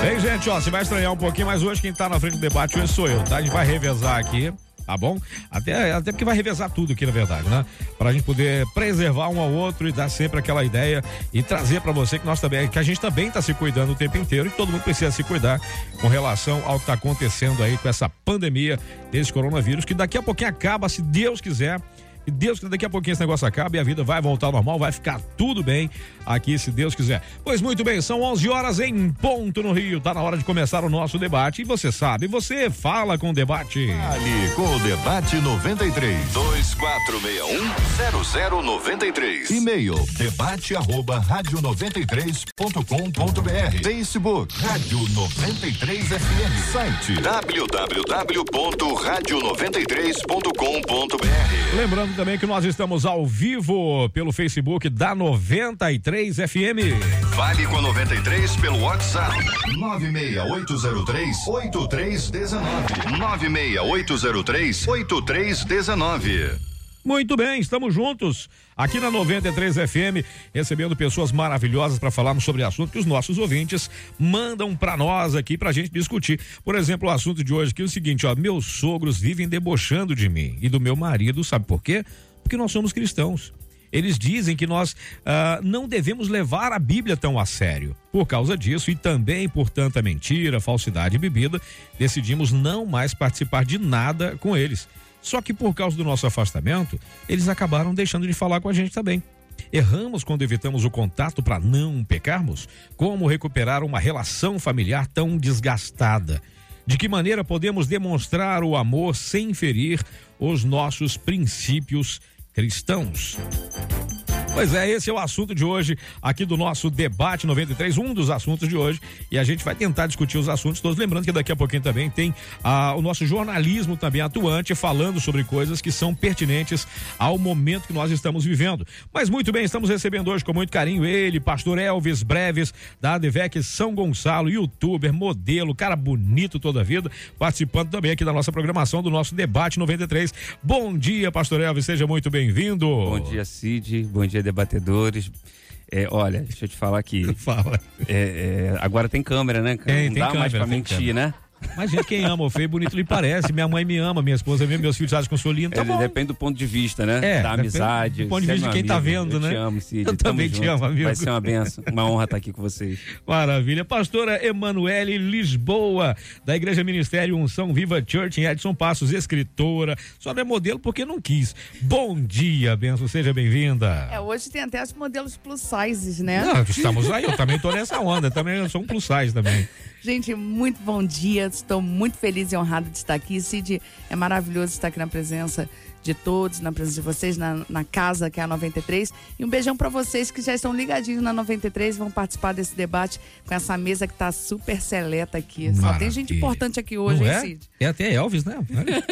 Bem, gente, ó, você vai estranhar um pouquinho, mas hoje quem tá na frente do debate hoje sou eu, tá? A gente vai revezar aqui tá bom? Até, até porque vai revezar tudo aqui, na verdade, né? Pra gente poder preservar um ao outro e dar sempre aquela ideia e trazer para você que nós também, que a gente também tá se cuidando o tempo inteiro e todo mundo precisa se cuidar com relação ao que tá acontecendo aí com essa pandemia desse coronavírus, que daqui a pouquinho acaba, se Deus quiser. E Deus que daqui a pouquinho esse negócio acaba e a vida vai voltar ao normal, vai ficar tudo bem aqui, se Deus quiser. Pois muito bem, são 11 horas em ponto no Rio. Tá na hora de começar o nosso debate. E você sabe, você fala com o debate. Ali com o debate 93 2461 0093. E-mail debate arroba rádio 93.com.br. Facebook Rádio 93 FM. Site www.radio93.com.br. Lembrando também que nós estamos ao vivo pelo Facebook da 93 FM. Fale com a 93 pelo WhatsApp 96803 8319. 96803 8319. Muito bem, estamos juntos aqui na 93 FM, recebendo pessoas maravilhosas para falarmos sobre assunto que os nossos ouvintes mandam para nós aqui para a gente discutir. Por exemplo, o assunto de hoje que é o seguinte, ó, meus sogros vivem debochando de mim e do meu marido, sabe por quê? Porque nós somos cristãos. Eles dizem que nós ah, não devemos levar a Bíblia tão a sério. Por causa disso e também por tanta mentira, falsidade e bebida, decidimos não mais participar de nada com eles. Só que por causa do nosso afastamento, eles acabaram deixando de falar com a gente também. Erramos quando evitamos o contato para não pecarmos? Como recuperar uma relação familiar tão desgastada? De que maneira podemos demonstrar o amor sem ferir os nossos princípios cristãos? Pois é, esse é o assunto de hoje aqui do nosso debate 93, um dos assuntos de hoje, e a gente vai tentar discutir os assuntos todos, lembrando que daqui a pouquinho também tem ah, o nosso jornalismo também atuante falando sobre coisas que são pertinentes ao momento que nós estamos vivendo. Mas muito bem, estamos recebendo hoje com muito carinho ele, pastor Elvis Breves da ADVEC São Gonçalo, youtuber, modelo, cara bonito toda a vida, participando também aqui da nossa programação do nosso debate 93. Bom dia, pastor Elvis, seja muito bem-vindo. Bom dia, Cid. Bom dia, debatedores. É, olha, deixa eu te falar aqui. Fala. É, é, agora tem câmera, né? Tem, Não tem dá mais câmera, pra tem mentir, câmera. né? Mas gente, quem ama o feio, bonito lhe parece. Minha mãe me ama, minha esposa me ama, meus filhos acham que eu sou lindo. Tá É, bom. depende do ponto de vista, né? É, da amizade. do ponto de é vista de quem tá amigo. vendo, eu né? Te amo, Cid. Eu também te junto. amo, amigo. Vai ser uma benção, uma honra estar aqui com vocês. Maravilha. Pastora Emanuele Lisboa, da Igreja Ministério Unção Viva Church em Edson Passos, escritora. Só não é modelo porque não quis. Bom dia, benção, seja bem-vinda. É, hoje tem até os modelos plus sizes, né? Não, estamos aí, eu também tô nessa onda, também eu sou um plus size também. Gente, muito bom dia. Estou muito feliz e honrado de estar aqui. Cid, é maravilhoso estar aqui na presença de todos, na presença de vocês, na, na casa que é a 93. E um beijão para vocês que já estão ligadinhos na 93, vão participar desse debate com essa mesa que tá super seleta aqui. Só tem gente Maravilha. importante aqui hoje, Não hein, é? Cid? É até Elvis, né?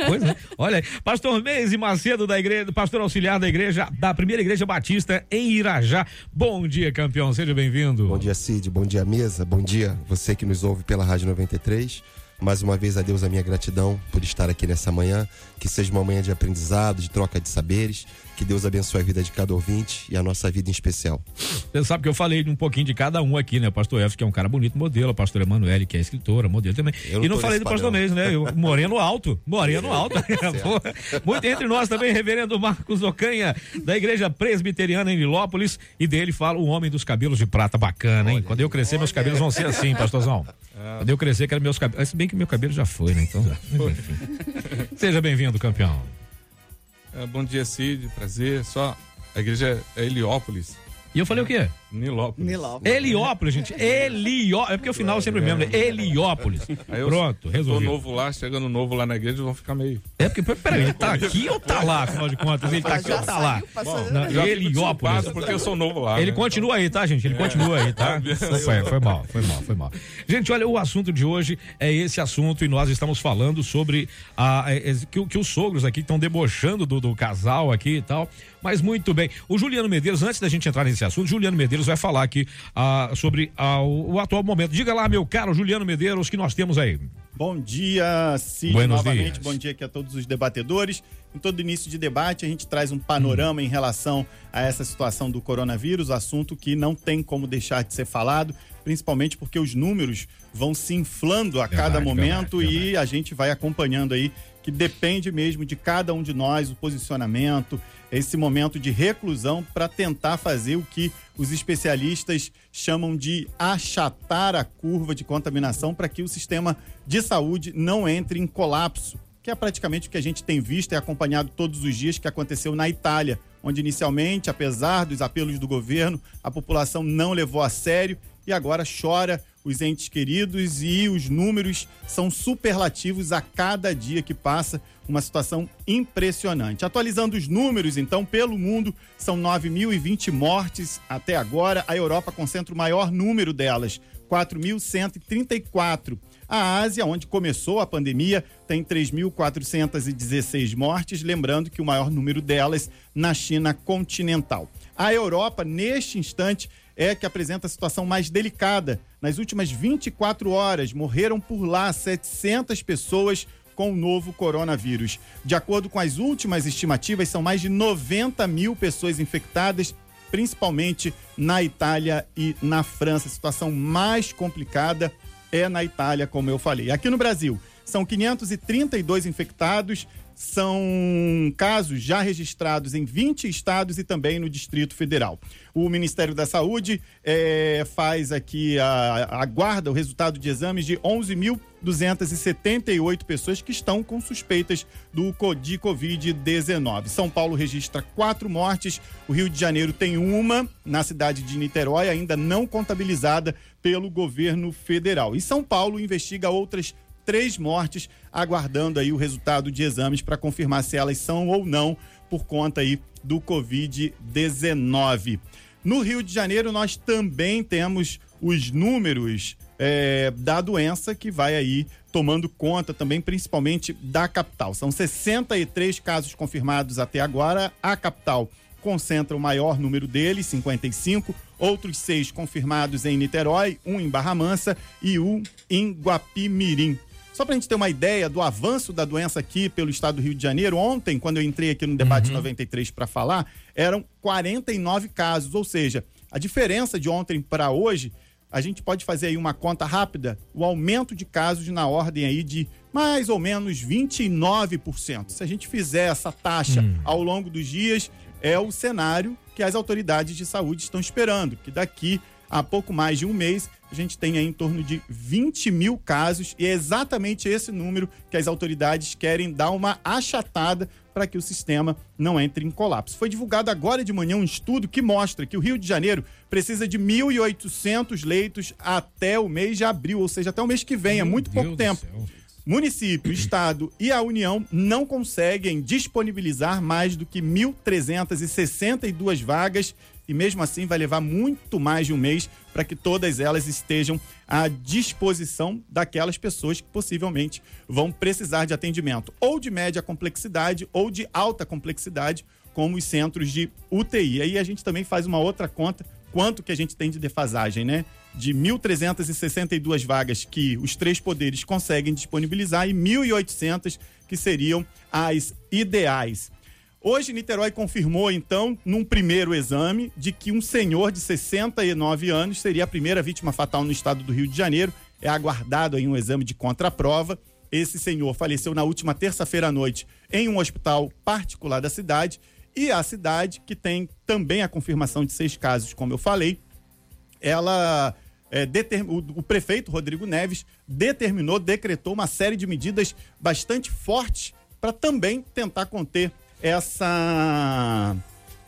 Coisa, né? Olha aí. Pastor Meise Macedo da igreja, pastor auxiliar da igreja, da primeira igreja batista em Irajá. Bom dia, campeão. Seja bem-vindo. Bom dia, Cid. Bom dia, mesa. Bom dia, você que nos ouve pela Rádio 93. Mais uma vez, a Deus a minha gratidão por estar aqui nessa manhã. Que seja uma manhã de aprendizado, de troca de saberes. Que Deus abençoe a vida de cada ouvinte e a nossa vida em especial. Você sabe que eu falei um pouquinho de cada um aqui, né? O pastor Elvis, que é um cara bonito, modelo. A pastora Emanuele, que é escritora, modelo também. Não e não falei do pastor. Meise, né? Eu, moreno alto. Moreno alto. Pô, Muito entre nós também, reverendo Marcos Ocanha, da igreja presbiteriana em Nilópolis. E dele fala o homem dos cabelos de prata bacana, hein? Quando eu crescer, meus cabelos vão ser assim, pastorzão. Quando eu crescer, quero meus cabelos. Se bem que meu cabelo já foi, né? Então, enfim. Seja bem-vindo, campeão. É, bom dia, Cid. Prazer. Só a igreja é Heliópolis. E eu falei o quê? Nilópolis. Nilópolis. Heliópolis, gente. Heliópolis. É porque o final eu sempre me lembro. né? Heliópolis. Aí eu Pronto, Tô resolvido. novo lá, chegando novo lá na igreja, vão ficar meio. É porque, peraí, ele tá aqui ou tá lá, afinal de contas? Ele tá aqui ou tá lá? Bom, Heliópolis. porque eu sou novo lá. Ele né? continua aí, tá, gente? Ele continua aí, tá? Foi, foi mal, foi mal, foi mal. Gente, olha, o assunto de hoje é esse assunto e nós estamos falando sobre a, é, é, que, que os sogros aqui estão debochando do, do casal aqui e tal. Mas muito bem. O Juliano Medeiros, antes da gente entrar nesse assunto, Juliano Medeiros vai falar aqui ah, sobre ah, o, o atual momento. Diga lá, meu caro Juliano Medeiros, que nós temos aí. Bom dia, Cid, Buenos novamente. dias. Bom dia aqui a todos os debatedores. Em todo início de debate, a gente traz um panorama em relação a essa situação do coronavírus, assunto que não tem como deixar de ser falado, principalmente porque os números vão se inflando a cada Verdade, momento verdade, e a gente vai acompanhando aí que depende mesmo de cada um de nós o posicionamento, esse momento de reclusão para tentar fazer o que os especialistas chamam de achatar a curva de contaminação para que o sistema de saúde não entre em colapso, que é praticamente o que a gente tem visto e acompanhado todos os dias que aconteceu na Itália, onde inicialmente, apesar dos apelos do governo, a população não levou a sério e agora chora os entes queridos e os números são superlativos a cada dia que passa, uma situação impressionante. Atualizando os números, então, pelo mundo, são 9.020 mortes até agora. A Europa concentra o maior número delas, 4.134. A Ásia, onde começou a pandemia, tem 3.416 mortes, lembrando que o maior número delas na China continental. A Europa, neste instante, é que apresenta a situação mais delicada. Nas últimas 24 horas, morreram por lá 700 pessoas com o novo coronavírus. De acordo com as últimas estimativas, são mais de 90 mil pessoas infectadas, principalmente na Itália e na França. A situação mais complicada é na Itália, como eu falei. Aqui no Brasil, são 532 infectados, são casos já registrados em 20 estados e também no Distrito Federal. O Ministério da Saúde eh, faz aqui, a, aguarda o resultado de exames de 11.278 pessoas que estão com suspeitas do, de Covid-19. São Paulo registra quatro mortes, o Rio de Janeiro tem uma, na cidade de Niterói, ainda não contabilizada pelo governo federal. E São Paulo investiga outras três mortes, aguardando aí o resultado de exames para confirmar se elas são ou não por conta aí do Covid-19. No Rio de Janeiro, nós também temos os números é, da doença que vai aí tomando conta também, principalmente da capital. São 63 casos confirmados até agora. A capital concentra o maior número deles, 55. Outros seis confirmados em Niterói, um em Barra Mansa e um em Guapimirim. Só para a gente ter uma ideia do avanço da doença aqui pelo estado do Rio de Janeiro, ontem, quando eu entrei aqui no debate 93 para falar, eram 49 casos, ou seja, a diferença de ontem para hoje, a gente pode fazer aí uma conta rápida, o aumento de casos na ordem aí de mais ou menos 29%. Se a gente fizer essa taxa ao longo dos dias, é o cenário que as autoridades de saúde estão esperando, que daqui a pouco mais de um mês a gente tem aí em torno de 20 mil casos e é exatamente esse número que as autoridades querem dar uma achatada para que o sistema não entre em colapso. Foi divulgado agora de manhã um estudo que mostra que o Rio de Janeiro precisa de 1.800 leitos até o mês de abril, ou seja, até o mês que vem, é muito Deus pouco tempo. céu. Município, Estado e a União não conseguem disponibilizar mais do que 1.362 vagas e mesmo assim vai levar muito mais de um mês para que todas elas estejam à disposição daquelas pessoas que possivelmente vão precisar de atendimento ou de média complexidade ou de alta complexidade, como os centros de UTI. Aí a gente também faz uma outra conta, quanto que a gente tem de defasagem, né? De 1.362 vagas que os três poderes conseguem disponibilizar e 1.800 que seriam as ideais. Hoje, Niterói confirmou, então, num primeiro exame, de que um senhor de 69 anos seria a primeira vítima fatal no estado do Rio de Janeiro. É aguardado aí um exame de contraprova. Esse senhor faleceu na última terça-feira à noite em um hospital particular da cidade. E a cidade, que tem também a confirmação de seis casos, como eu falei, ela é, o, o prefeito Rodrigo Neves determinou, decretou uma série de medidas bastante fortes para também tentar conter essa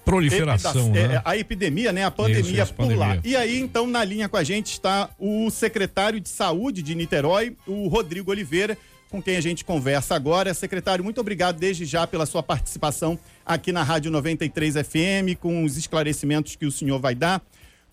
proliferação, epida- né? é, a epidemia, né? A pandemia Isso, isso, por lá. pandemia. E aí, então, na linha com a gente está o secretário de Saúde de Niterói, o Rodrigo Oliveira, com quem a gente conversa agora. Secretário, muito obrigado desde já pela sua participação aqui na Rádio 93 FM, com os esclarecimentos que o senhor vai dar.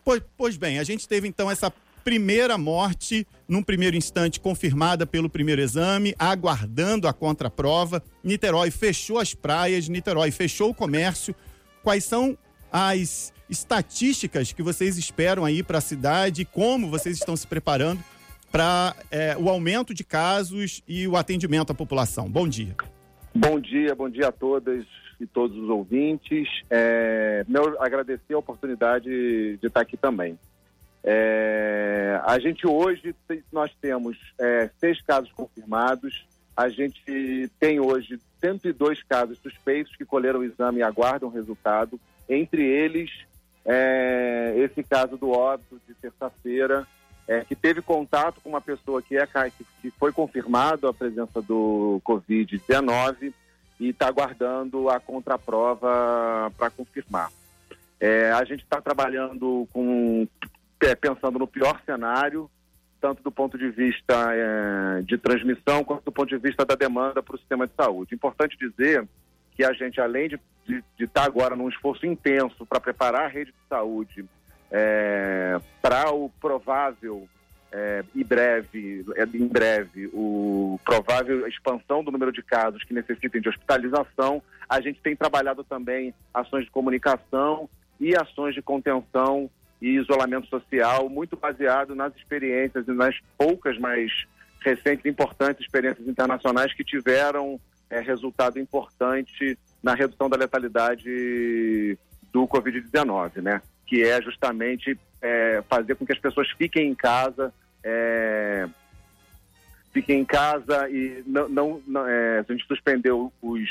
Pois, pois bem, a gente teve então essa primeira morte, num primeiro instante confirmada pelo primeiro exame, aguardando a contraprova. Niterói fechou as praias, Niterói fechou o comércio. Quais são as estatísticas que vocês esperam aí para a cidade? Como vocês estão se preparando para o aumento de casos e o atendimento à população? Bom dia. Bom dia, bom dia a todas e todos os ouvintes. É, meu, agradecer a oportunidade de estar aqui também. É, a gente hoje, nós temos é, seis casos confirmados. A gente tem hoje 102 casos suspeitos que colheram o exame e aguardam o resultado. Entre eles, é, esse caso do óbito de terça-feira, é, que teve contato com uma pessoa que, é, que- foi confirmado a presença do Covid-19 e está aguardando a contraprova para confirmar. É, a gente está trabalhando com pensando no pior cenário, tanto do ponto de vista é, de transmissão quanto do ponto de vista da demanda para o sistema de saúde. Importante dizer que a gente, além de estar agora num esforço intenso para preparar a rede de saúde é, para o provável é, e breve, é, em breve, o provável expansão do número de casos que necessitem de hospitalização, a gente tem trabalhado também ações de comunicação e ações de contenção e isolamento social, muito baseado nas experiências e nas poucas, mas recentes e importantes experiências internacionais que tiveram é, resultado importante na redução da letalidade do Covid-19, né? Que é justamente é, fazer com que as pessoas fiquem em casa, é, fiquem em casa e não, não, não, é, a gente suspendeu os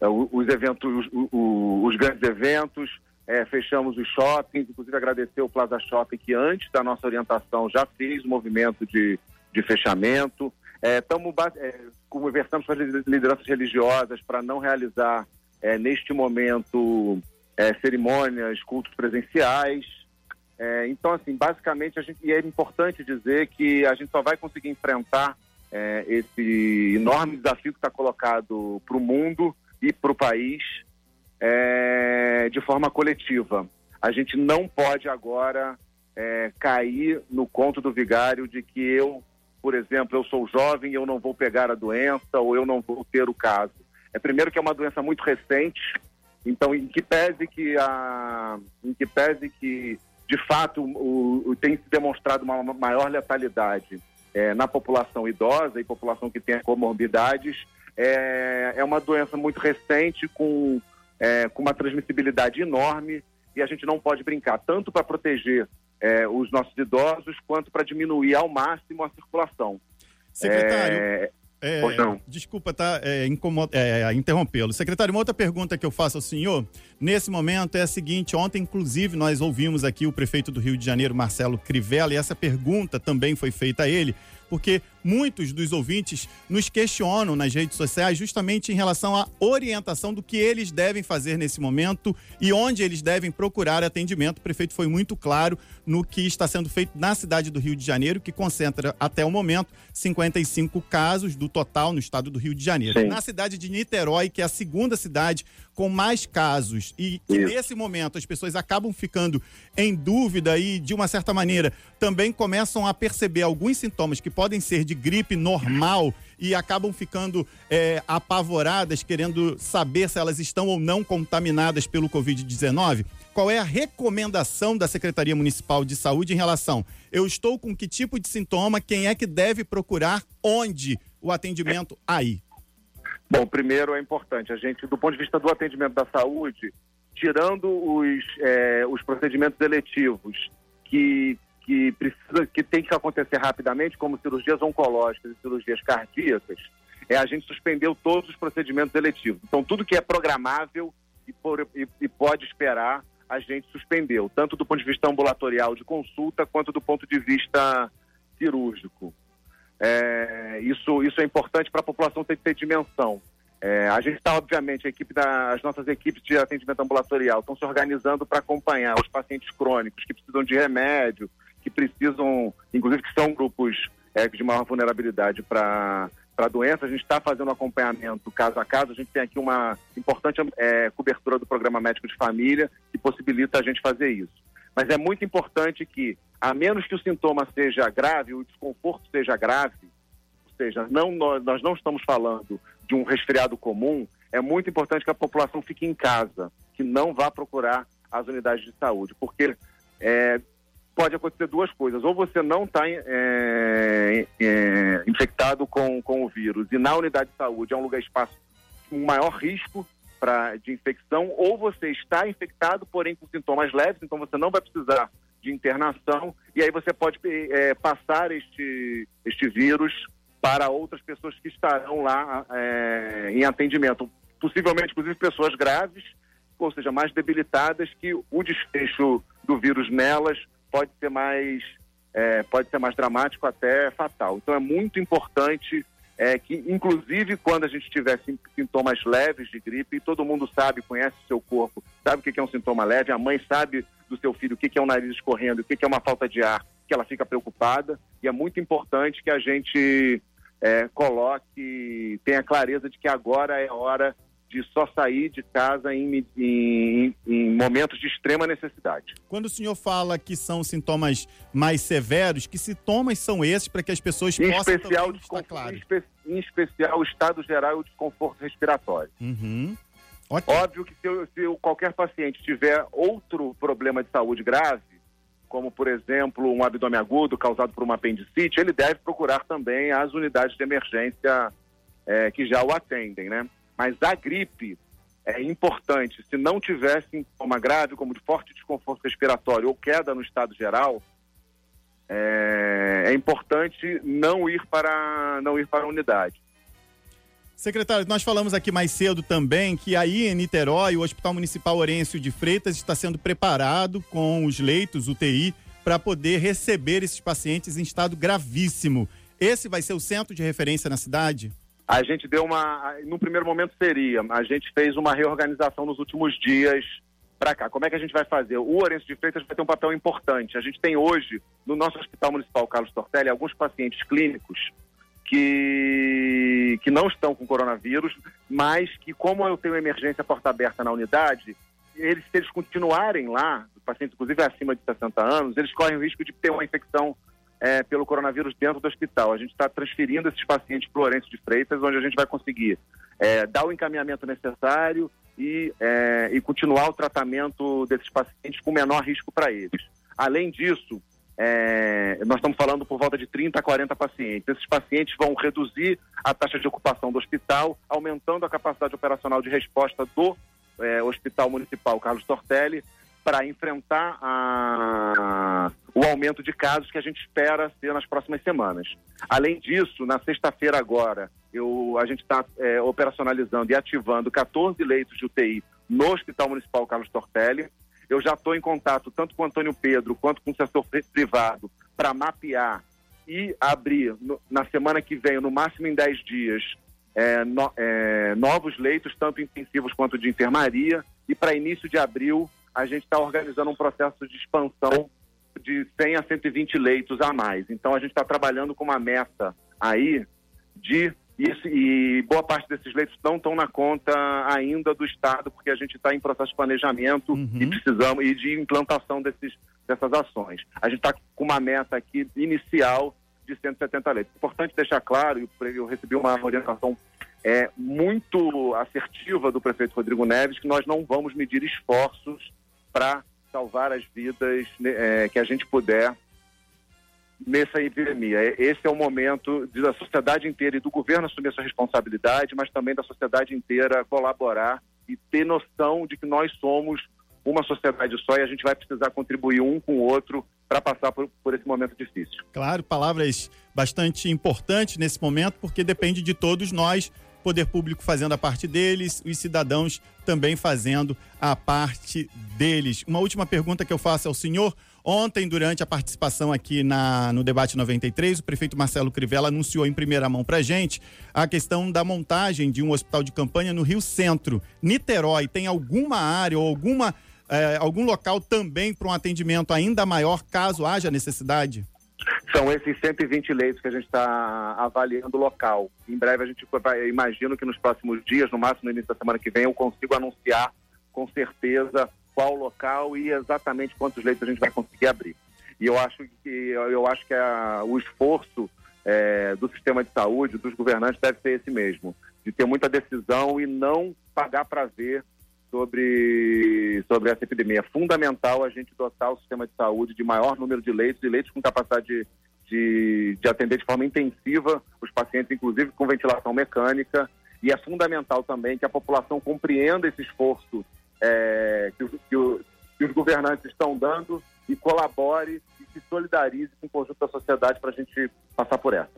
é, os eventos, o- o- os grandes eventos, é, fechamos os shoppings, inclusive agradecer o Plaza Shopping que antes da nossa orientação já fez o movimento de, de fechamento. Estamos conversando com as lideranças religiosas para não realizar é, neste momento é, cerimônias, cultos presenciais. É, então, assim, basicamente, a gente, e é importante dizer que a gente só vai conseguir enfrentar é, esse enorme desafio que está colocado para o mundo e para o país é, de forma coletiva. A gente não pode agora é, cair no conto do vigário de que eu, por exemplo, eu sou jovem e eu não vou pegar a doença ou eu não vou ter o caso. É primeiro que é uma doença muito recente, então em que pese que a, em que pese que de fato o, o- tem se demonstrado uma maior letalidade é, na população idosa e população que tem comorbidades, é, é uma doença muito recente com é, com uma transmissibilidade enorme e a gente não pode brincar tanto para proteger é, os nossos idosos quanto para diminuir ao máximo a circulação. Secretário, É, É. Desculpa tá, é, é, interrompê-lo. Secretário, uma outra pergunta que eu faço ao senhor, nesse momento, é a seguinte: ontem, inclusive, nós ouvimos aqui o prefeito do Rio de Janeiro, Marcelo Crivella, e essa pergunta também foi feita a ele, porque muitos dos ouvintes nos questionam nas redes sociais justamente em relação à orientação do que eles devem fazer nesse momento e onde eles devem procurar atendimento. O prefeito foi muito claro no que está sendo feito na cidade do Rio de Janeiro, que concentra até o momento 55 casos do total no estado do Rio de Janeiro. Sim. Na cidade de Niterói, que é a segunda cidade com mais casos e que Isso. nesse momento as pessoas acabam ficando em dúvida e de uma certa maneira também começam a perceber alguns sintomas que podem ser de gripe normal e acabam ficando é, apavoradas, querendo saber se elas estão ou não contaminadas pelo Covid-19. Qual é a recomendação da Secretaria Municipal de Saúde em relação? Eu estou com que tipo de sintoma? Quem é que deve procurar onde o atendimento aí? Bom, primeiro é importante, a gente, do ponto de vista do atendimento da saúde, tirando os, é, os procedimentos eletivos que, que, precisa, que tem que acontecer rapidamente, como cirurgias oncológicas e cirurgias cardíacas, é, a gente suspendeu todos os procedimentos eletivos. Então, tudo que é programável e, por- e- e pode esperar, a gente suspendeu, tanto do ponto de vista ambulatorial de consulta, quanto do ponto de vista cirúrgico. É, isso, isso é importante para a população ter, ter dimensão. É, a gente está, obviamente, a equipe da, as nossas equipes de atendimento ambulatorial estão se organizando para acompanhar os pacientes crônicos que precisam de remédio, que precisam, inclusive que são grupos é, de maior vulnerabilidade para para a doença, a gente está fazendo acompanhamento caso a caso. A gente tem aqui uma importante é, cobertura do programa médico de família que possibilita a gente fazer isso. Mas é muito importante que, a menos que o sintoma seja grave, o desconforto seja grave, ou seja, não, nós não estamos falando de um resfriado comum, é muito importante que a população fique em casa, que não vá procurar as unidades de saúde, porque é, pode acontecer duas coisas. Ou você não está é, é, infectado com, com o vírus e na unidade de saúde é um lugar espaço com maior risco pra, de infecção, ou você está infectado, porém com sintomas leves, então você não vai precisar de internação e aí você pode é, passar este, este vírus para outras pessoas que estarão lá é, em atendimento. Possivelmente, inclusive, pessoas graves, ou seja, mais debilitadas, que o desfecho do vírus nelas pode ser mais é, pode ser mais dramático até fatal. Então é muito importante é, que, inclusive, quando a gente tiver sintomas leves de gripe, todo mundo sabe, conhece o seu corpo, sabe o que é um sintoma leve, a mãe sabe do seu filho o que é um nariz escorrendo, o que é uma falta de ar, que ela fica preocupada, e é muito importante que a gente é, coloque, tenha clareza de que agora é hora de só sair de casa em, em, em, momentos de extrema necessidade. Quando o senhor fala que são sintomas mais severos, que sintomas são esses para que as pessoas em possam especial, estar claro? Em, espe em, especial o estado geral e o desconforto respiratório. Uhum. Okay. Óbvio que se, se qualquer paciente tiver outro problema de saúde grave, como por exemplo um abdômen agudo causado por uma apendicite, ele deve procurar também as unidades de emergência é, que já o atendem, né? Mas a gripe é importante. Se não tiver sintoma grave, como de forte desconforto respiratório ou queda no estado geral, é, é importante não ir para não ir para a unidade. Secretário, nós falamos aqui mais cedo também que aí em Niterói, o Hospital Municipal Orêncio de Freitas está sendo preparado com os leitos UTI para poder receber esses pacientes em estado gravíssimo. Esse vai ser o centro de referência na cidade? A gente deu uma. No primeiro momento seria, a gente fez uma reorganização nos últimos dias para cá. Como é que a gente vai fazer? O Orense de Freitas vai ter um papel importante. A gente tem hoje, no nosso Hospital Municipal Carlos Tortelli, alguns pacientes clínicos que, que não estão com coronavírus, mas que, como eu tenho emergência porta aberta na unidade, eles, se eles continuarem lá, pacientes inclusive acima de 60 anos, eles correm o risco de ter uma infecção é, pelo coronavírus dentro do hospital. A gente está transferindo esses pacientes para o Lourenço de Freitas, onde a gente vai conseguir é, dar o encaminhamento necessário e, é, e continuar o tratamento desses pacientes com menor risco para eles. Além disso, é, nós estamos falando por volta de 30 a 40 pacientes. Esses pacientes vão reduzir a taxa de ocupação do hospital, aumentando a capacidade operacional de resposta do é, Hospital Municipal Carlos Tortelli para enfrentar a, o aumento de casos que a gente espera ser nas próximas semanas. Além disso, na sexta-feira agora, eu, a gente está é, operacionalizando e ativando 14 leitos de UTI no Hospital Municipal Carlos Tortelli. Eu já estou em contato tanto com o Antônio Pedro quanto com o setor privado para mapear e abrir no, na semana que vem, no máximo em 10 dias, é, no, é, novos leitos, tanto intensivos quanto de enfermaria. E para início de abril, a gente está organizando um processo de expansão de 100 a 120 leitos a mais. Então a gente está trabalhando com uma meta aí de isso, e boa parte desses leitos não estão na conta ainda do Estado, porque a gente está em processo de planejamento uhum. e precisamos e de implantação desses, dessas ações. A gente está com uma meta aqui inicial de 170 leitos. Importante deixar claro, eu recebi uma orientação é, muito assertiva do prefeito Rodrigo Neves, que nós não vamos medir esforços para salvar as vidas né, é, que a gente puder nessa epidemia. Esse é o momento da sociedade inteira e do governo assumir essa responsabilidade, mas também da sociedade inteira colaborar e ter noção de que nós somos uma sociedade só e a gente vai precisar contribuir um com o outro para passar por, por, esse momento difícil. Claro, palavras bastante importantes nesse momento, porque depende de todos nós poder público fazendo a parte deles, os cidadãos também fazendo a parte deles. Uma última pergunta que eu faço ao senhor: Ontem, durante a participação aqui na, no debate 93, o prefeito Marcelo Crivella anunciou em primeira mão pra gente a questão da montagem de um hospital de campanha no Rio Centro. Niterói tem alguma área ou alguma, eh, algum local também para um atendimento ainda maior, caso haja necessidade? São esses 120 leitos que a gente está avaliando local. Em breve a gente vai, imagino que nos próximos dias, no máximo no início da semana que vem, eu consigo anunciar com certeza qual local e exatamente quantos leitos a gente vai conseguir abrir. E eu acho que eu acho que a, o esforço é, do sistema de saúde, dos governantes, deve ser esse mesmo, de ter muita decisão e não pagar para ver sobre, sobre essa epidemia. É fundamental a gente dotar o sistema de saúde de maior número de leitos, e leitos com capacidade de, de, de atender de forma intensiva os pacientes, inclusive com ventilação mecânica. E é fundamental também que a população compreenda esse esforço é, que, que, o, que os governantes estão dando e colabore e se solidarize com o conjunto da sociedade para a gente passar por essa.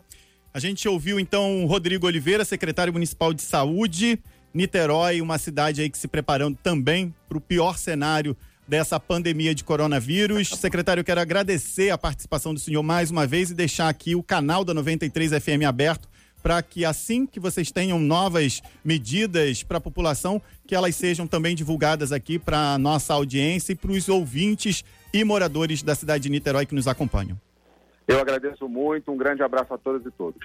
A gente ouviu então o Rodrigo Oliveira, secretário municipal de saúde. Niterói, uma cidade aí que se preparando também para o pior cenário dessa pandemia de coronavírus. Secretário, eu quero agradecer a participação do senhor mais uma vez e deixar aqui o canal da 93 FM aberto para que assim que vocês tenham novas medidas para a população, que elas sejam também divulgadas aqui para a nossa audiência e para os ouvintes e moradores da cidade de Niterói que nos acompanham. Eu agradeço muito, um grande abraço a todas e todos.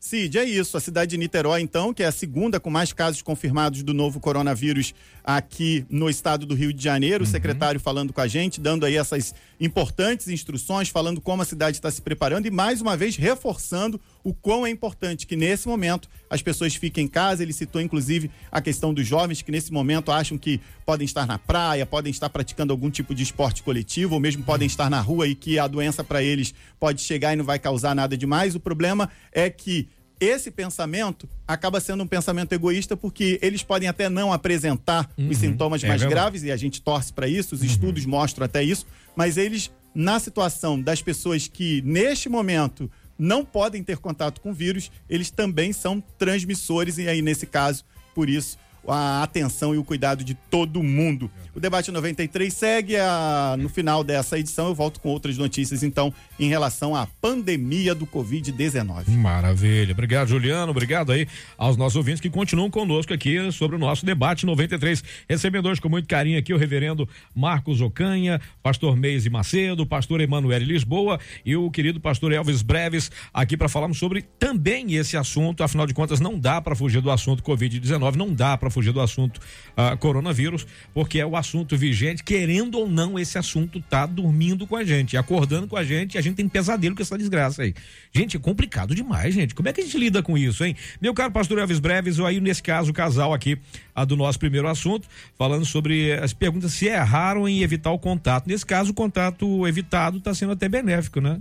Cid, é isso. A cidade de Niterói, então, que é a segunda com mais casos confirmados do novo coronavírus aqui no estado do Rio de Janeiro. Uhum. O secretário falando com a gente, dando aí essas importantes instruções, falando como a cidade está se preparando e, mais uma vez, reforçando o quão é importante que, nesse momento, as pessoas fiquem em casa. Ele citou, inclusive, a questão dos jovens que, nesse momento, acham que podem estar na praia, podem estar praticando algum tipo de esporte coletivo, ou mesmo podem estar na rua e que a doença para eles pode chegar e não vai causar nada demais. O problema é que esse pensamento acaba sendo um pensamento egoísta porque eles podem até não apresentar uhum, os sintomas é mais verdade. graves e a gente torce para isso, os uhum. estudos mostram até isso, mas eles na situação das pessoas que neste momento não podem ter contato com vírus, eles também são transmissores e aí nesse caso, por isso a atenção e o cuidado de todo mundo. O debate 93 segue a, no final dessa edição. Eu volto com outras notícias, então, em relação à pandemia do Covid-19. Maravilha. Obrigado, Juliano. Obrigado aí aos nossos ouvintes que continuam conosco aqui sobre o nosso debate 93. Recebendo hoje com muito carinho aqui o reverendo Marcos Ocanha, pastor Meise Macedo, pastor Emanuel Lisboa e o querido pastor Elvis Breves aqui para falarmos sobre também esse assunto. Afinal de contas, não dá para fugir do assunto Covid-19, não dá para fugir do assunto uh, coronavírus, porque é o assunto vigente, querendo ou não, esse assunto tá dormindo com a gente, acordando com a gente, e a gente tem pesadelo com essa desgraça aí. Gente, é complicado demais, gente. Como é que a gente lida com isso, hein? Meu caro pastor Elvis Breves, eu aí nesse caso, o casal aqui, a do nosso primeiro assunto, falando sobre as perguntas se erraram em evitar o contato. Nesse caso, o contato evitado está sendo até benéfico, né?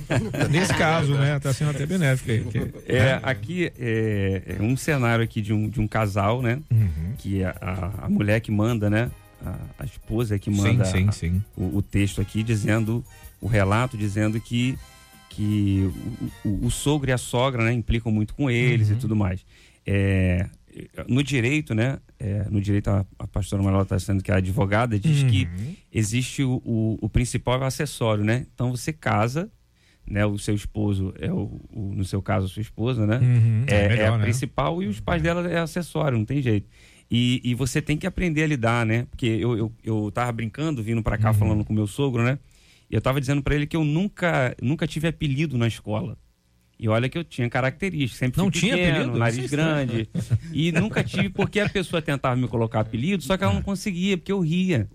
nesse caso, né? Está sendo até benéfico. Aí, que, é, aqui é, é, um cenário aqui de um, de um casal, né? Uhum. Que a, a, a, mulher que manda, né? A, a esposa que manda sim, sim, sim. O, o, texto aqui dizendo, o relato dizendo que, que o, o, o sogro e a sogra, né? Implicam muito com eles uhum. e tudo mais. É, no direito, né? É, no direito, a, a pastora Manuela está sendo que é advogada, diz uhum. que existe o, o, o, principal e o acessório, né? Então você casa, né? O seu esposo é o, o no seu caso, a sua esposa, né? Uhum. É, é, melhor, é, a né? principal e os pais dela é acessório, não tem jeito. E, e você tem que aprender a lidar, né? Porque eu, eu, eu tava brincando, vindo para cá uhum. falando com meu sogro, né? E eu tava dizendo para ele que eu nunca, nunca tive apelido na escola. E olha que eu tinha características, sempre não tinha pequeno, apelido? nariz grande. e nunca tive, porque a pessoa tentava me colocar apelido, só que ela não conseguia, porque eu ria.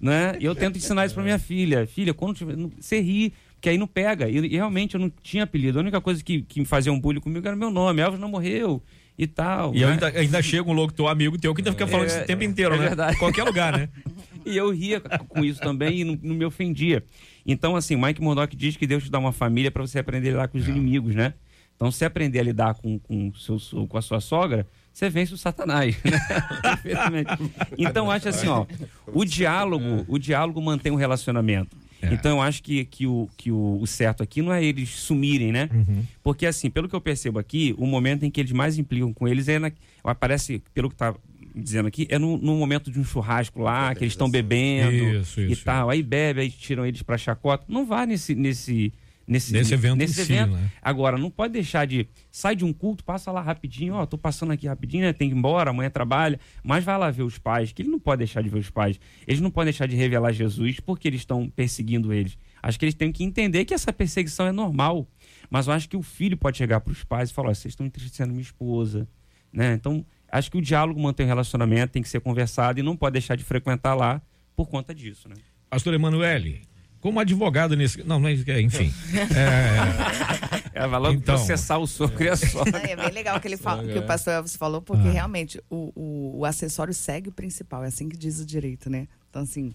Né? E eu tento ensinar isso para minha filha. Filha, quando tiver, você ri, porque aí não pega. E, e, realmente eu não tinha apelido. A única coisa que, que me fazia um bullying comigo era meu nome. Elvis não morreu e tal. E né? ainda, ainda chega um louco teu amigo teu que ainda fica falando é, isso o tempo inteiro, é né? Verdade. Qualquer lugar, né? e eu ria com isso também e não, não me ofendia. Então, assim, Mike Murdock diz que Deus te dá uma família para você aprender a lidar com os é. inimigos, né? Então, se aprender a lidar com, com, seu, com a sua sogra, você vence o satanás, né? Perfeitamente. Então, acho assim, ó, o diálogo, o diálogo mantém o um relacionamento. É. Então, eu acho que, que, o, que o, o, certo aqui não é eles sumirem, né? Uhum. Porque, assim, pelo que eu percebo aqui, o momento em que eles mais implicam com eles é na, aparece, pelo que tá dizendo aqui, é no, no momento de um churrasco lá, que eles estão bebendo Isso, e isso, tal. Aí bebe, aí tiram eles pra chacota. Não vá nesse. nesse Nesse, Nesse evento nesse em si, evento. né? Agora, não pode deixar de. Sai de um culto, passa lá rapidinho, ó, tô passando aqui rapidinho, né? Tem que ir embora, amanhã trabalha. Mas vai lá ver os pais, que ele não pode deixar de ver os pais. Eles não podem deixar de revelar Jesus porque eles estão perseguindo eles. Acho que eles têm que entender que essa perseguição é normal. Mas eu acho que o filho pode chegar para os pais e falar: ó, vocês estão entristecendo minha esposa. Né? Então, acho que o diálogo mantém o relacionamento, tem que ser conversado e não pode deixar de frequentar lá por conta disso. Né? Pastor Emanuele, como advogado nesse. Não, não é. Enfim. É, É, vai logo Então. processar o sogro e a sogra. É bem legal que, ele fala, que o pastor Elvis falou, porque realmente o, o, o acessório segue o principal, é assim que diz o direito, né? Então, assim,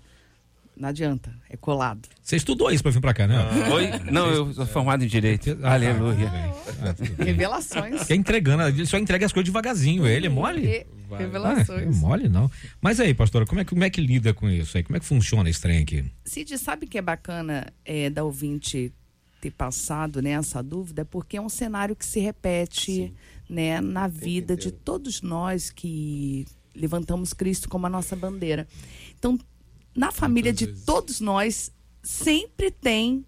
não adianta, é colado. você estudou isso pra vir pra cá, né? Oi? Não, eu sou formado em Direito. Ah, Aleluia. Ah. Revelações. Quer entregando, ele só entrega as coisas devagarzinho. Ele é mole? Re- Ah, Revelações. é mole não. Mas aí, pastora, como é, que- como é que lida com isso aí? Como é que funciona esse trem aqui? Cid, sabe que é bacana é, da ouvinte ter passado né, essa dúvida? Porque é um cenário que se repete né, na vida de todos nós que levantamos Cristo como a nossa bandeira. Então, na família de todos nós, sempre tem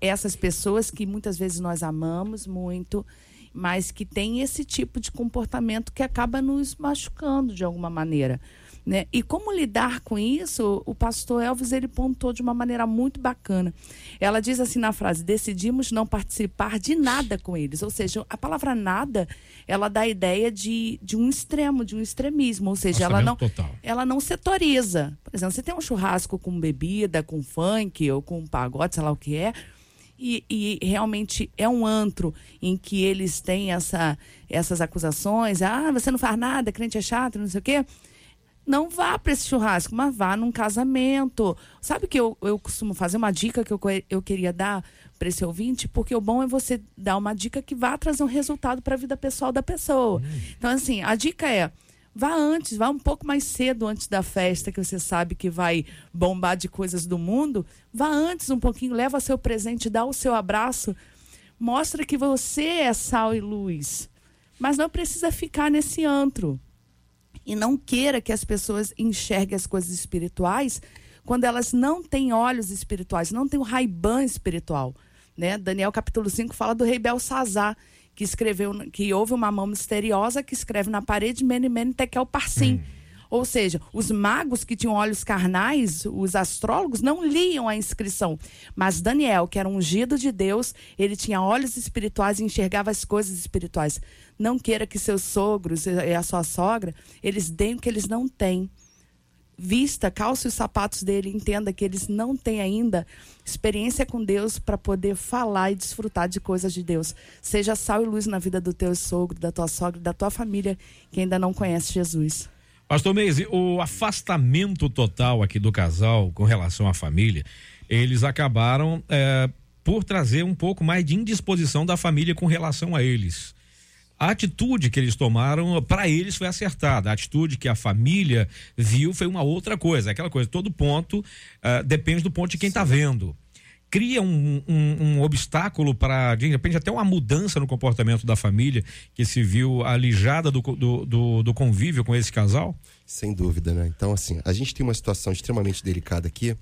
essas pessoas que muitas vezes nós amamos muito, mas que tem esse tipo de comportamento que acaba nos machucando de alguma maneira. Né? E como lidar com isso, o pastor Elvis ele pontuou de uma maneira muito bacana. Ela diz assim na frase: decidimos não participar de nada com eles. Ou seja, a palavra nada, ela dá a ideia de, de um extremo, de um extremismo. Ou seja, ela não, total. ela não setoriza. Por exemplo, você tem um churrasco com bebida, com funk ou com pagode, sei lá o que é, e, e realmente é um antro em que eles têm essa, essas acusações, ah, você não faz nada, crente é chato, não sei o quê. Não vá para esse churrasco, mas vá num casamento. Sabe que eu, eu costumo fazer uma dica que eu, eu queria dar para esse ouvinte? Porque o bom é você dar uma dica que vá trazer um resultado para a vida pessoal da pessoa. Então, assim, a dica é: vá antes, vá um pouco mais cedo antes da festa, que você sabe que vai bombar de coisas do mundo. Vá antes um pouquinho, leva seu presente, dá o seu abraço. Mostra que você é sal e luz. Mas não precisa ficar nesse antro e não queira que as pessoas enxerguem as coisas espirituais quando elas não têm olhos espirituais, não têm o raibã espiritual. Né? Daniel capítulo 5 fala do rei Belsazar, que escreveu, que houve uma mão misteriosa que escreve na parede Mene Tekel Parsim. Ou seja, os magos que tinham olhos carnais, os astrólogos, não liam a inscrição. Mas Daniel, que era ungido de Deus, ele tinha olhos espirituais e enxergava as coisas espirituais. Não queira que seus sogros e a sua sogra, eles deem o que eles não têm. Vista, calce os sapatos dele, entenda que eles não têm ainda experiência com Deus para poder falar e desfrutar de coisas de Deus. Seja sal e luz na vida do teu sogro, da tua sogra, da tua família que ainda não conhece Jesus. Pastor Meise, o afastamento total aqui do casal com relação à família, eles acabaram é, por trazer um pouco mais de indisposição da família com relação a eles. A atitude que eles tomaram, para eles, foi acertada. A atitude que a família viu foi uma outra coisa. Aquela coisa, todo ponto ah, depende do ponto de quem está vendo. Cria um, um- um obstáculo para, de repente, até uma mudança no comportamento da família que se viu alijada do, do, do, do convívio com esse casal? Sem dúvida, né? Então, assim, a gente tem uma situação extremamente delicada aqui.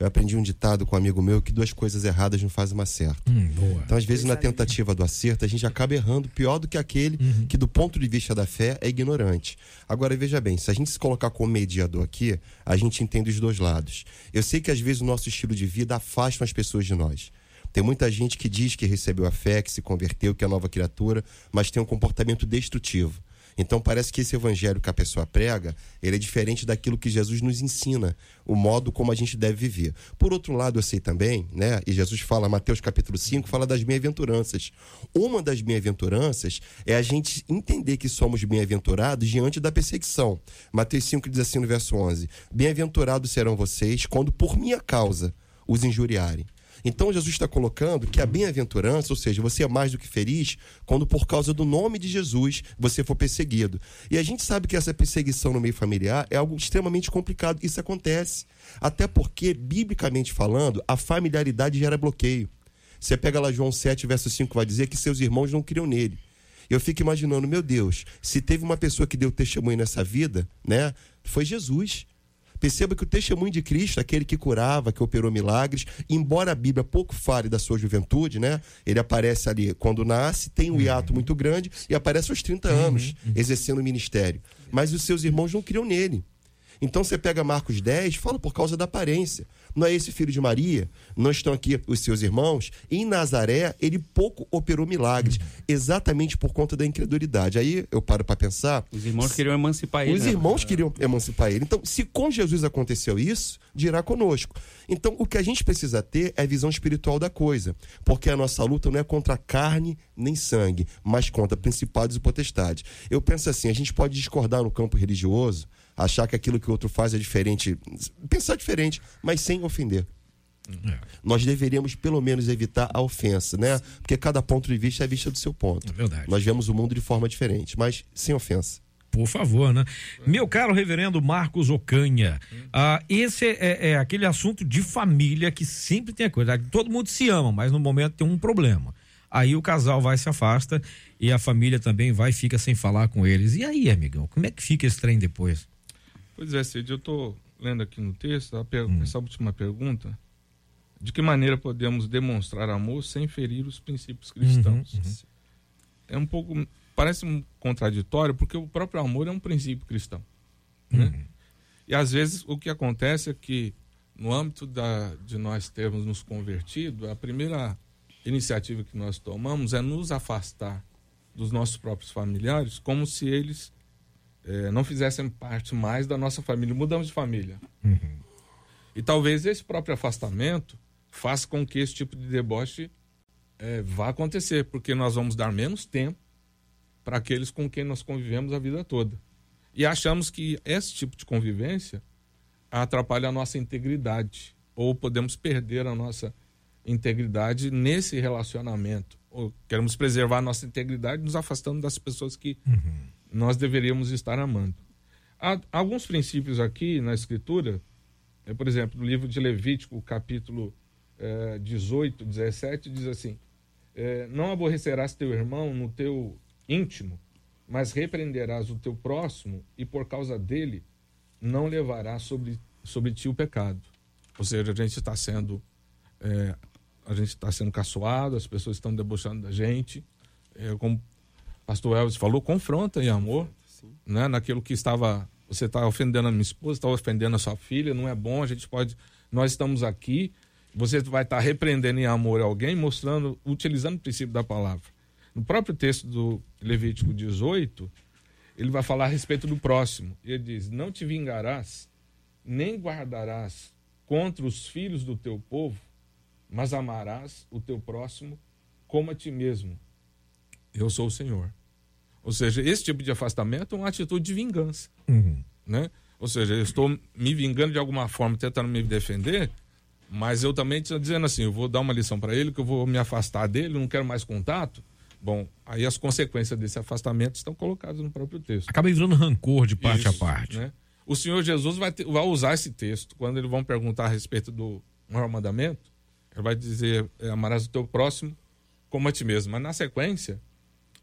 Eu aprendi um ditado com um amigo meu que duas coisas erradas não fazem uma certa. Hum, boa. Então, às vezes, na tentativa do acerto, a gente acaba errando pior do que aquele que, do ponto de vista da fé, é ignorante. Agora, veja bem, se a gente se colocar como mediador aqui, a gente entende os dois lados. Eu sei que, às vezes, o nosso estilo de vida afasta as pessoas de nós. Tem muita gente que diz que recebeu a fé, que se converteu, que é nova criatura, mas tem um comportamento destrutivo. Então parece que esse evangelho que a pessoa prega, ele é diferente daquilo que Jesus nos ensina, o modo como a gente deve viver. Por outro lado, eu sei também, né, e Jesus fala, Mateus capítulo 5, fala das bem-aventuranças. Uma das bem-aventuranças é a gente entender que somos bem-aventurados diante da perseguição. Mateus 5 diz assim no verso 11: Bem-aventurados serão vocês quando por minha causa os injuriarem. Então Jesus está colocando que a bem-aventurança, ou seja, você é mais do que feliz quando por causa do nome de Jesus você for perseguido. E a gente sabe que essa perseguição no meio familiar é algo extremamente complicado. Isso acontece. Até porque, biblicamente falando, a familiaridade gera bloqueio. Você pega lá João 7, verso 5, vai dizer que seus irmãos não criam nele. Eu fico imaginando, meu Deus, se teve uma pessoa que deu testemunho nessa vida, né? Foi Jesus. Perceba que o testemunho de Cristo, aquele que curava, que operou milagres, embora a Bíblia pouco fale da sua juventude, né? Ele aparece ali quando nasce, tem um hiato muito grande e aparece aos 30 anos, exercendo o ministério. Mas os seus irmãos não criam nele. Então você pega Marcos 10, fala por causa da aparência. Não é esse filho de Maria? Não estão aqui os seus irmãos? Em Nazaré, ele pouco operou milagres, exatamente por conta da incredulidade. Aí eu paro para pensar. Os irmãos queriam emancipar ele. Os né? irmãos queriam emancipar ele. Então, se com Jesus aconteceu isso, dirá conosco. Então, o que a gente precisa ter é a visão espiritual da coisa. Porque a nossa luta não é contra carne nem sangue, mas contra principados e potestades. Eu penso assim: a gente pode discordar no campo religioso, achar que aquilo que o outro faz é diferente, pensar diferente, mas sem ofender. Nós deveríamos pelo menos evitar a ofensa, né? Porque cada ponto de vista é vista do seu ponto. É verdade. Nós vemos o mundo de forma diferente, mas sem ofensa. Por favor, né? Meu caro reverendo Marcos Ocanha, ah, esse é, é aquele assunto de família que sempre tem a coisa. Todo mundo se ama, mas no momento tem um problema. Aí o casal vai se afasta e a família também vai e fica sem falar com eles. E aí, amigão, como é que fica esse trem depois? Pois é, Cid, eu estou lendo aqui no texto a per- essa última pergunta. De que maneira podemos demonstrar amor sem ferir os princípios cristãos? É um pouco. Parece um contraditório, porque o próprio amor é um princípio cristão. né? E às vezes o que acontece é que, no âmbito da, de nós termos nos convertido, a primeira iniciativa que nós tomamos é nos afastar dos nossos próprios familiares, como se eles eh, não fizessem parte mais da nossa família. Mudamos de família. E talvez esse próprio afastamento faça com que esse tipo de deboche eh, vá acontecer, porque nós vamos dar menos tempo para aqueles com quem nós convivemos a vida toda. E achamos que esse tipo de convivência atrapalha a nossa integridade, ou podemos perder a nossa integridade nesse relacionamento. Ou queremos preservar a nossa integridade nos afastando das pessoas que nós deveríamos estar amando. Há alguns princípios aqui na Escritura, é, por exemplo, no livro de Levítico, capítulo eh, 18, 17, diz assim: eh, Não aborrecerás teu irmão no teu íntimo, mas repreenderás o teu próximo, e por causa dele não levarás sobre, sobre ti o pecado. Ou seja, a gente está sendo. eh, a gente está sendo caçoado, as pessoas estão debochando da gente. Eh, como pastor Elvis falou, confronta em amor, né? naquilo que estava. Você está ofendendo a minha esposa, está ofendendo a sua filha, não é bom, a gente pode. Nós estamos aqui, você vai estar repreendendo em amor alguém, mostrando, utilizando o princípio da palavra. No próprio texto do Levítico 18, ele vai falar a respeito do próximo. Ele diz: Não te vingarás, nem guardarás contra os filhos do teu povo, mas amarás o teu próximo como a ti mesmo. Eu sou o Senhor. Ou seja, esse tipo de afastamento é uma atitude de vingança. Né? Ou seja, eu estou me vingando de alguma forma, tentando me defender, mas eu também estou dizendo assim: eu vou dar uma lição para ele, que eu vou me afastar dele, não quero mais contato. Bom, aí as consequências desse afastamento estão colocadas no próprio texto. Acaba virando rancor de parte a Isso, parte. né? O Senhor Jesus vai, ter- vai usar esse texto quando eles vão perguntar a respeito do maior mandamento. Ele vai dizer: é, amarás o teu próximo como a ti mesmo. Mas na sequência,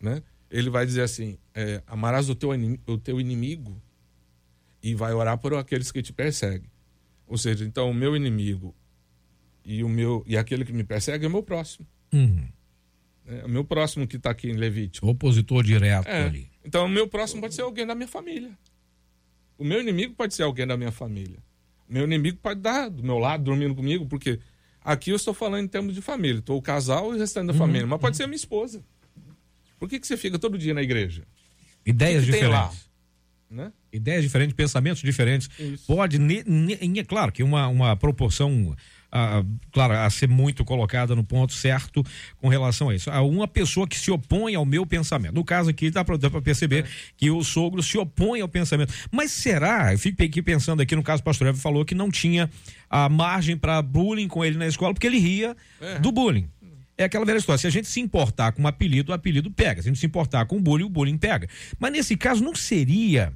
né, ele vai dizer assim: é, amarás o teu, o teu inimigo e vai orar por aqueles que te perseguem. Ou seja, então o meu inimigo e o meu e aquele que me persegue é o meu próximo. Uhum. É o meu próximo que está aqui em Levítico. Opositor direto É. ali. Então, o meu próximo pode ser alguém da minha família. O meu inimigo pode ser alguém da minha família. O meu inimigo pode estar do meu lado, dormindo comigo, porque aqui eu estou falando em termos de família. Estou o casal e o restante da Uhum. família. Mas pode ser a minha esposa. Por que, que você fica todo dia na igreja? Ideias que que diferentes. Né? Ideias diferentes, pensamentos diferentes. Isso. Pode, ne- ne- é claro que uma, uma proporção, ah, claro, a ser muito colocada no ponto certo com relação a isso. Há uma pessoa que se opõe ao meu pensamento. No caso aqui, dá para perceber que o sogro se opõe ao pensamento. Mas será? Eu fico aqui pensando aqui, no caso, o pastor Evo falou que não tinha a margem para bullying com ele na escola, porque ele ria É. do bullying. É aquela velha história. Se a gente se importar com um apelido, o apelido pega. Se a gente se importar com o bullying, o bullying pega. Mas nesse caso, não seria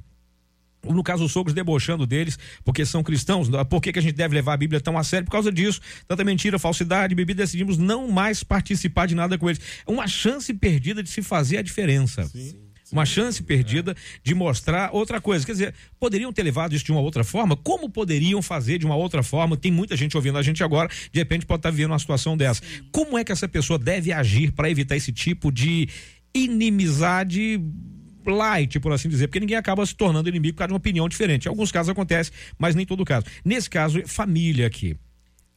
no caso, os sogros debochando deles, porque são cristãos, por que, que a gente deve levar a Bíblia tão a sério? Por causa disso, tanta mentira, falsidade, bebida, decidimos não mais participar de nada com eles. É uma chance perdida de se fazer a diferença. Sim. Uma chance perdida de mostrar outra coisa. Quer dizer, poderiam ter levado isso de uma outra forma? Como poderiam fazer de uma outra forma? Tem muita gente ouvindo a gente agora, de repente pode estar vivendo uma situação dessa. Como é que essa pessoa deve agir para evitar esse tipo de inimizade light, por assim dizer, porque ninguém acaba se tornando inimigo por causa de uma opinião diferente. Em alguns casos acontece, mas nem todo caso. Nesse caso, família aqui.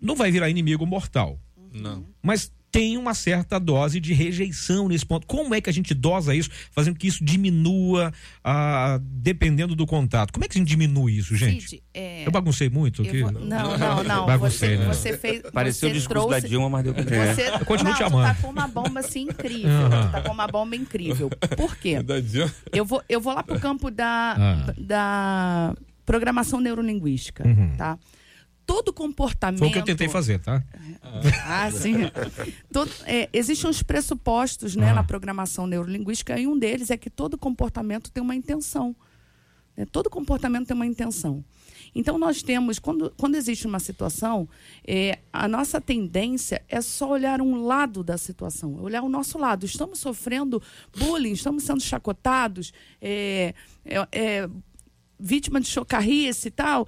Não vai virar inimigo mortal. Não. Mas tem uma certa dose de rejeição nesse ponto. Como é que a gente dosa isso, fazendo que isso diminua, ah, dependendo do contato? Como é que a gente diminui isso, gente? Cid, é... Eu baguncei muito aqui? Vou... Não, não, não. Baguncei, você, né? você fez. Pareceu você o discurso trouxe... da Dilma, mas deu pra você... Eu continuo não, te amando. Tá com uma bomba assim incrível. Uhum. Tá com uma bomba incrível. Por quê? Eu vou, eu vou lá pro campo da, ah. da programação neurolinguística, uhum. tá? Todo comportamento. Foi o que eu tentei fazer, tá? Ah, sim. todo, é, existem uns pressupostos né, ah. na programação neurolinguística e um deles é que todo comportamento tem uma intenção. Né? Todo comportamento tem uma intenção. Então, nós temos, quando, quando existe uma situação, é, a nossa tendência é só olhar um lado da situação, olhar o nosso lado. Estamos sofrendo bullying, estamos sendo chacotados, é, é, é vítima de chocarrice e tal.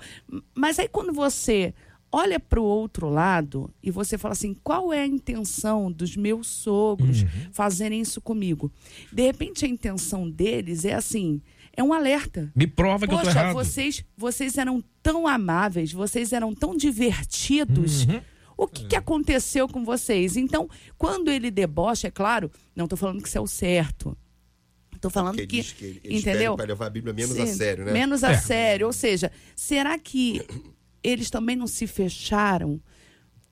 Mas aí quando você olha para o outro lado e você fala assim: qual é a intenção dos meus sogros uhum. fazerem isso comigo? De repente a intenção deles é assim. É um alerta. Me prova que Poxa, eu tô errado. Vocês, vocês eram tão amáveis, vocês eram tão divertidos. Uhum. O que, que aconteceu com vocês? Então, quando ele debocha, é claro, não estou falando que isso é o certo. Estou falando que, que entendeu? Para levar a Bíblia menos Sim, a sério, né? Menos a é. sério, ou seja, será que eles também não se fecharam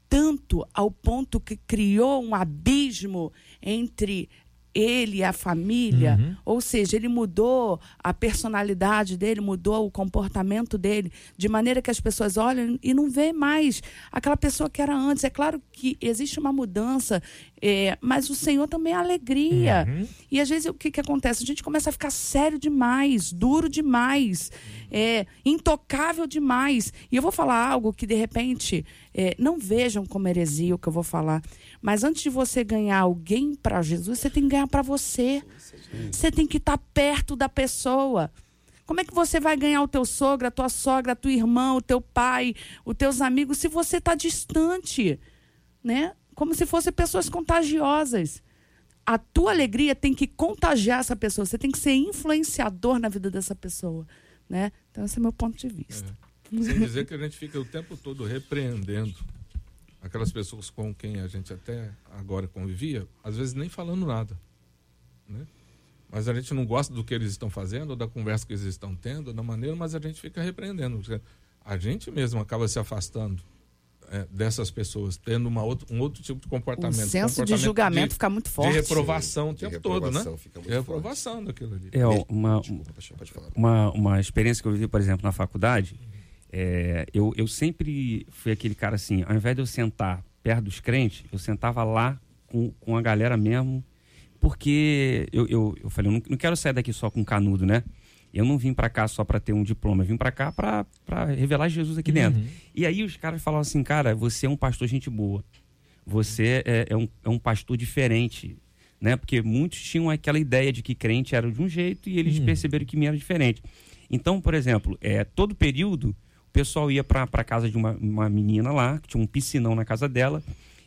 tanto ao ponto que criou um abismo entre ele e a família, uhum. ou seja, ele mudou a personalidade dele, mudou o comportamento dele, de maneira que as pessoas olham e não vê mais aquela pessoa que era antes. É claro que existe uma mudança, é, mas o Senhor também é alegria. Uhum. E às vezes o que, que acontece? A gente começa a ficar sério demais, duro demais, é, intocável demais. E eu vou falar algo que de repente é, não vejam como heresia o que eu vou falar. Mas antes de você ganhar alguém para Jesus, você tem que ganhar para você. Você tem que estar tá perto da pessoa. Como é que você vai ganhar o teu sogro, a tua sogra, a tua irmã, o teu pai, os teus amigos, se você está distante? Né? Como se fossem pessoas contagiosas. A tua alegria tem que contagiar essa pessoa. Você tem que ser influenciador na vida dessa pessoa. Né? Então, esse é meu ponto de vista. É. Sem dizer que a gente fica o tempo todo repreendendo aquelas pessoas com quem a gente até agora convivia, às vezes nem falando nada. Né? Mas a gente não gosta do que eles estão fazendo, ou da conversa que eles estão tendo, da maneira, mas a gente fica repreendendo. A gente mesmo acaba se afastando dessas pessoas, tendo uma outro, um outro tipo de comportamento. O senso de julgamento de, fica muito forte. De reprovação o tempo reprovação todo, né? Fica muito de reprovação forte. daquilo ali. É uma, Desculpa, uma, uma experiência que eu vivi, por exemplo, na faculdade. É, eu, eu sempre fui aquele cara assim, ao invés de eu sentar perto dos crentes, eu sentava lá com, com a galera mesmo, porque eu, eu, eu falei, eu não, não quero sair daqui só com canudo, né? Eu não vim para cá só para ter um diploma, eu vim para cá para revelar Jesus aqui dentro. Uhum. E aí os caras falavam assim, cara, você é um pastor gente boa. Você é, é, um, é um pastor diferente, né? Porque muitos tinham aquela ideia de que crente era de um jeito e eles uhum. perceberam que me era diferente. Então, por exemplo, é, todo período pessoal ia para casa de uma, uma menina lá, que tinha um piscinão na casa dela,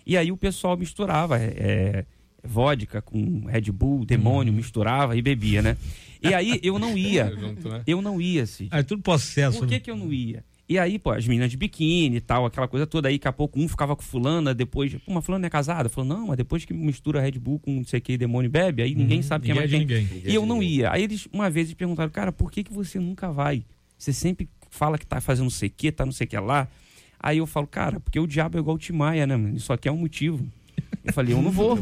e aí o pessoal misturava é, é vodka com Red Bull, demônio, hum. misturava e bebia, né? E aí eu não ia. Né? Eu não ia, assim. Ah, é tudo processo. Por que, né? que eu não ia? E aí, pô, as meninas de biquíni e tal, aquela coisa toda. Aí, daqui a pouco, um ficava com fulana, depois... Pô, uma fulana é casada? Falou, não, mas depois que mistura Red Bull com não sei o que, demônio bebe, aí ninguém uhum, sabe quem é mais quem. Ninguém. E eu não ia. Aí eles, uma vez, perguntaram, cara, por que, que você nunca vai? Você sempre fala que tá fazendo não sei o que, tá não sei o que lá. Aí eu falo, cara, porque o diabo é igual o Timaya, né, mano? Isso aqui é um motivo. Eu falei, eu não vou.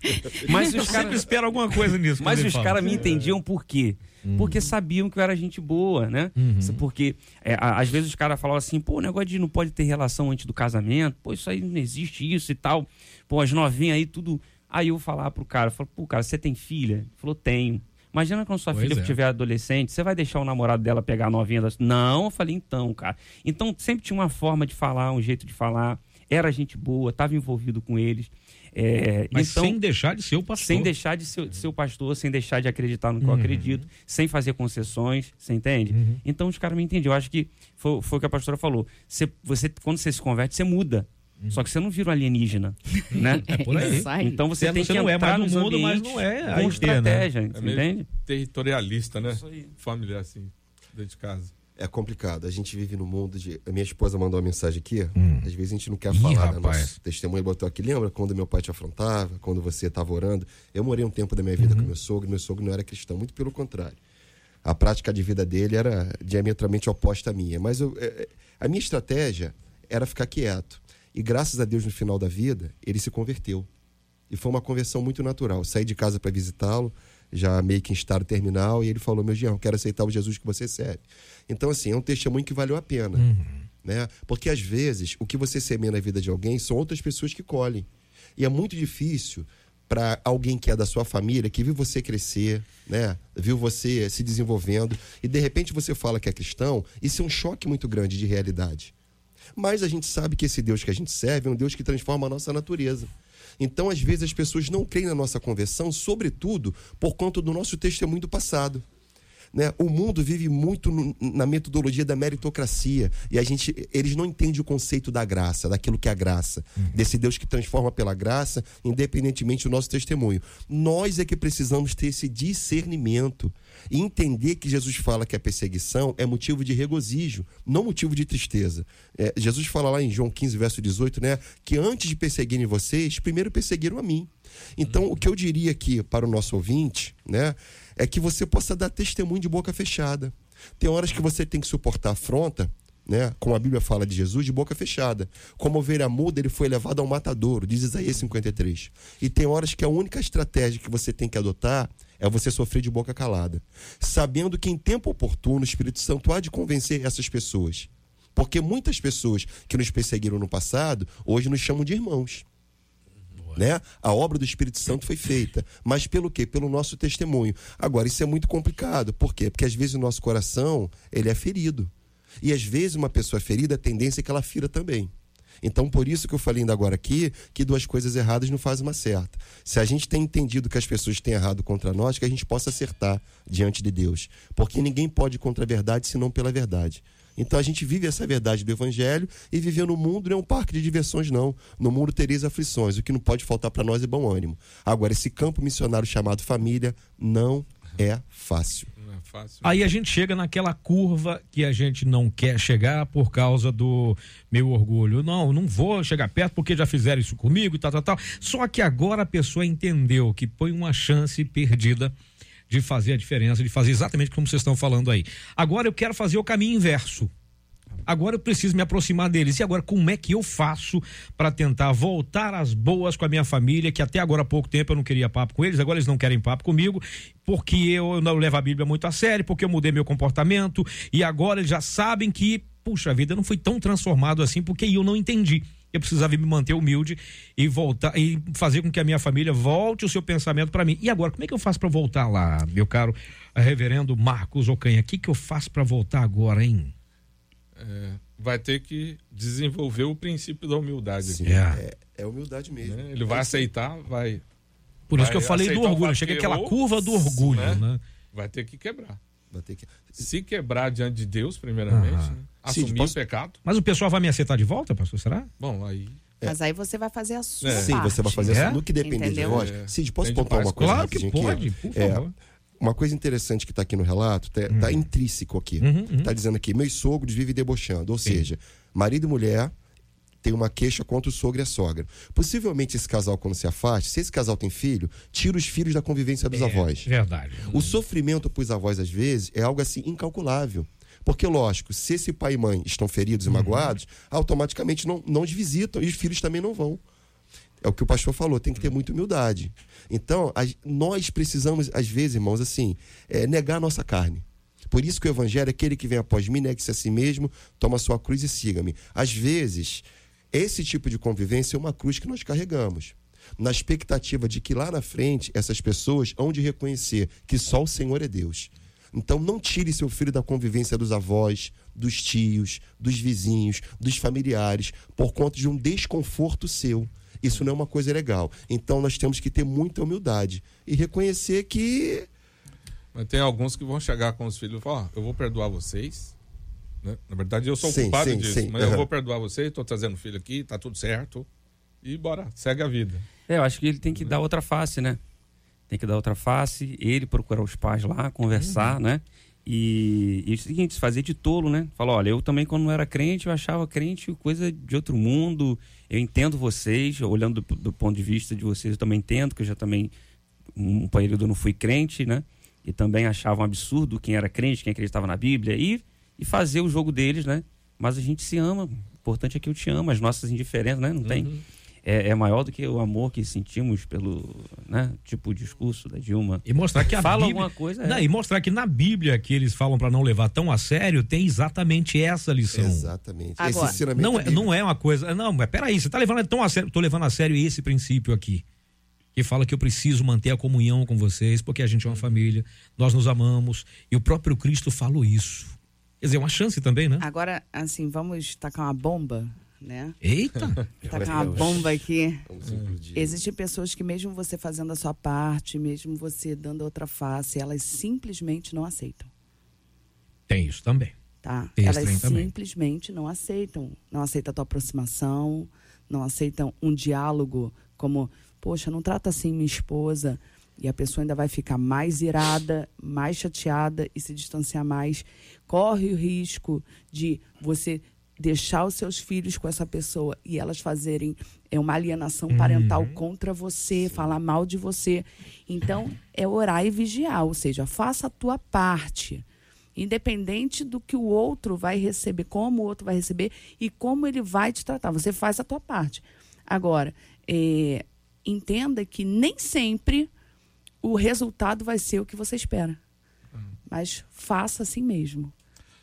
mas os caras esperam alguma coisa nisso. Mas os caras me entendiam por quê? Uhum. Porque sabiam que eu era gente boa, né? Uhum. Porque é, às vezes os caras falavam assim, pô, o negócio de não pode ter relação antes do casamento, pô, isso aí não existe isso e tal. Pô, as novinhas aí tudo. Aí eu falar pro cara, eu falo, pô, cara, você tem filha? Ele falou, tenho. Imagina quando sua Pois filha é. tiver adolescente, você vai deixar o namorado dela pegar a novinha das... Não, eu falei, então, cara. Então sempre tinha uma forma de falar, um jeito de falar. Era gente boa, estava envolvido com eles. É, Mas então, sem deixar de ser o pastor. sem deixar de ser, de ser o pastor, sem deixar de acreditar no que eu Uhum. acredito, sem fazer concessões, você entende? Então os caras me entendiam. Eu acho que foi, foi o que a pastora falou. Você, você, quando você se converte, você muda. Só que você não vira um alienígena, né? É por aí. Então você Você tem você que não é entrar mais do nos mundo, mas não é com a IP, né? estratégia, É entende? territorialista, né? Familiar, assim, dentro de casa. É complicado. A gente vive num mundo de. A minha esposa mandou uma mensagem aqui. Às vezes a gente não quer Ih, falar do rapaz. nosso testemunho. Botou aqui. Lembra quando meu pai te afrontava? Quando você estava orando? Eu morei um tempo da minha vida com meu sogro. Meu sogro não era cristão. Muito pelo contrário. A prática de vida dele era diametralmente oposta à minha. Mas eu- é, é, a minha estratégia era ficar quieto. E graças a Deus, no final da vida, ele se converteu. E foi uma conversão muito natural. Saí de casa para visitá-lo, já meio que em estado terminal, e ele falou: Meu Jean, eu quero aceitar o Jesus que você serve. Então, assim, é um testemunho que valeu a pena. Né? Porque às vezes o que você semeia na vida de alguém são outras pessoas que colhem. E é muito difícil para alguém que é da sua família, que viu você crescer, né? Viu você se desenvolvendo, e de repente você fala que é cristão, isso é um choque muito grande de realidade. Mas a gente sabe que esse Deus que a gente serve é um Deus que transforma a nossa natureza. Então, às vezes, as pessoas não creem na nossa conversão, sobretudo por conta do nosso testemunho do passado. Né? O mundo vive muito no- na metodologia da meritocracia e a gente, eles não entendem o conceito da graça, daquilo que é a graça, desse Deus que transforma pela graça, independentemente do nosso testemunho. Nós é que precisamos ter esse discernimento e entender que Jesus fala que a perseguição é motivo de regozijo, não motivo de tristeza. É, Jesus fala lá em João 15, verso 18, né, que antes de perseguirem vocês, primeiro perseguiram a mim. Então, o que eu diria aqui para o nosso ouvinte, né, é que você possa dar testemunho de boca fechada. Tem horas que você tem que suportar afronta, né, como a Bíblia fala de Jesus, de boca fechada. Como ovelha muda, ele foi levado ao matadouro, diz Isaías 53. E tem horas que a única estratégia que você tem que adotar é você sofrer de boca calada, sabendo que em tempo oportuno o Espírito Santo há de convencer essas pessoas. Porque muitas pessoas que nos perseguiram no passado, hoje nos chamam de irmãos né? A obra do Espírito Santo foi feita, mas pelo quê? Pelo nosso testemunho. Agora isso é muito complicado, por quê? Porque às vezes o nosso coração, ele é ferido. E às vezes uma pessoa ferida, a tendência é que ela fira também. Então, por isso que eu falei ainda agora aqui, que duas coisas erradas não fazem uma certa. Se a gente tem entendido que as pessoas têm errado contra nós, que a gente possa acertar diante de Deus. Porque ninguém pode contra a verdade senão pela verdade. Então a gente vive essa verdade do Evangelho e viver no mundo não é um parque de diversões, não. No mundo tereis aflições. O que não pode faltar para nós é bom ânimo. Agora, esse campo missionário chamado família não é fácil. Fácil. Aí a gente chega naquela curva que a gente não quer chegar por causa do meu orgulho. Não, não vou chegar perto porque já fizeram isso comigo e tal, tal, tal. Só que agora a pessoa entendeu que foi uma chance perdida de fazer a diferença, de fazer exatamente como vocês estão falando aí. Agora eu quero fazer o caminho inverso. Agora eu preciso me aproximar deles. E agora, como é que eu faço para tentar voltar às boas com a minha família, que até agora há pouco tempo eu não queria papo com eles, agora eles não querem papo comigo, porque eu não levo a Bíblia muito a sério, porque eu mudei meu comportamento, e agora eles já sabem que, puxa vida, eu não fui tão transformado assim, porque eu não entendi. Eu precisava me manter humilde e voltar e fazer com que a minha família volte o seu pensamento para mim. E agora, como é que eu faço para voltar lá, meu caro reverendo Marcos Ocanha? O que, que eu faço para voltar agora, hein? É, vai ter que desenvolver o princípio da humildade. Sim, aqui, é, é humildade mesmo. né? Ele vai É aceitar, vai, Por isso Vai que eu falei do orgulho. Chega que aquela curva do orgulho, né? né? vai ter que quebrar. Vai ter que- Se quebrar diante de Deus, primeiramente, Aham. né? Cid, assumir posso- o pecado. Mas o pessoal vai me aceitar de volta, pastor? Será? Bom, aí Mas aí você vai fazer a sua É. Sim, parte. você vai fazer É? assim, no que depender Entendeu? de nós. É. Cid, posso Tem de pontuar paz uma coisa Claro que pode, aqui? por É, favor. Uma coisa interessante que está aqui no relato, está intrínseco aqui. Uhum, uhum. Está dizendo aqui, meus sogros vivem debochando. Ou seja, marido e mulher tem uma queixa contra o sogro e a sogra. Possivelmente esse casal, quando se afaste, se esse casal tem filho, tira os filhos da convivência dos avós. Verdade. O sofrimento para os avós, às vezes, é algo assim incalculável. Porque, lógico, se esse pai e mãe estão feridos e magoados, automaticamente não, não os visitam e os filhos também não vão. É o que o pastor falou, tem que ter muita humildade. Então, a- nós precisamos, às vezes, irmãos, assim, é, negar a nossa carne. Por isso que o evangelho é aquele que vem após mim, negue-se a si mesmo, toma a sua cruz e siga-me. Às vezes, esse tipo de convivência é uma cruz que nós carregamos. na expectativa de que lá na frente essas pessoas hão de reconhecer que só o Senhor é Deus. Então não tire seu filho da convivência dos avós, dos tios, dos vizinhos, dos familiares, por conta de um desconforto seu. Isso não é uma coisa legal. Então nós temos que ter muita humildade e reconhecer que. Mas tem alguns que vão chegar com os filhos e falar: oh, eu vou perdoar vocês. Né? Na verdade, eu sou Sim, culpado sim, disso, sim. mas eu Aham. vou perdoar vocês, estou trazendo filho aqui, tá tudo certo. E bora, segue a vida. É, eu acho que ele tem que dar outra face, né? Tem que dar outra face, ele procurar os pais lá, conversar, né? E, e é o seguinte, se fazer de tolo, né? Falar, olha, eu também quando não era crente, eu achava crente coisa de outro mundo. Eu entendo vocês, olhando do, do ponto de vista de vocês, eu também entendo, que eu já também, um período não fui crente, né? E também achava um absurdo quem era crente, quem acreditava na Bíblia. E, e fazer o jogo deles, né? Mas a gente se ama. O importante é que eu te amo. As nossas indiferenças, né? Não tem é, é maior do que o amor que sentimos pelo né, tipo de discurso da Dilma. E mostrar que a Fala Bíblia, alguma coisa, é. Não, e mostrar que na Bíblia que eles falam para não levar tão a sério, tem exatamente essa lição. Exatamente. Agora, Não, é é- não é uma coisa. Não, mas peraí, você tá levando tão a sério. Tô levando a sério esse princípio aqui. Que fala que eu preciso manter a comunhão com vocês, porque a gente é uma família, nós nos amamos. E o próprio Cristo falou isso. Quer dizer, uma chance também, né? Agora, assim, vamos tacar uma bomba, né? Eita! Tacar uma bomba aqui. Existem pessoas que, mesmo você fazendo a sua parte, mesmo você dando outra face, elas simplesmente não aceitam. Tem isso também. tá? Tem Elas trem também. simplesmente não aceitam. Não aceitam a tua aproximação, não aceitam um diálogo como, poxa, não trata assim minha esposa. E a pessoa ainda vai ficar mais irada, mais chateada e se distanciar mais. Corre o risco de você deixar os seus filhos com essa pessoa e elas fazerem é, uma alienação parental contra você, falar mal de você. Então, é orar e vigiar, ou seja, faça a tua parte independente do que o outro vai receber, como o outro vai receber e como ele vai te tratar. Você faz a tua parte. Agora, é, entenda que nem sempre o resultado vai ser o que você espera. Mas faça assim mesmo.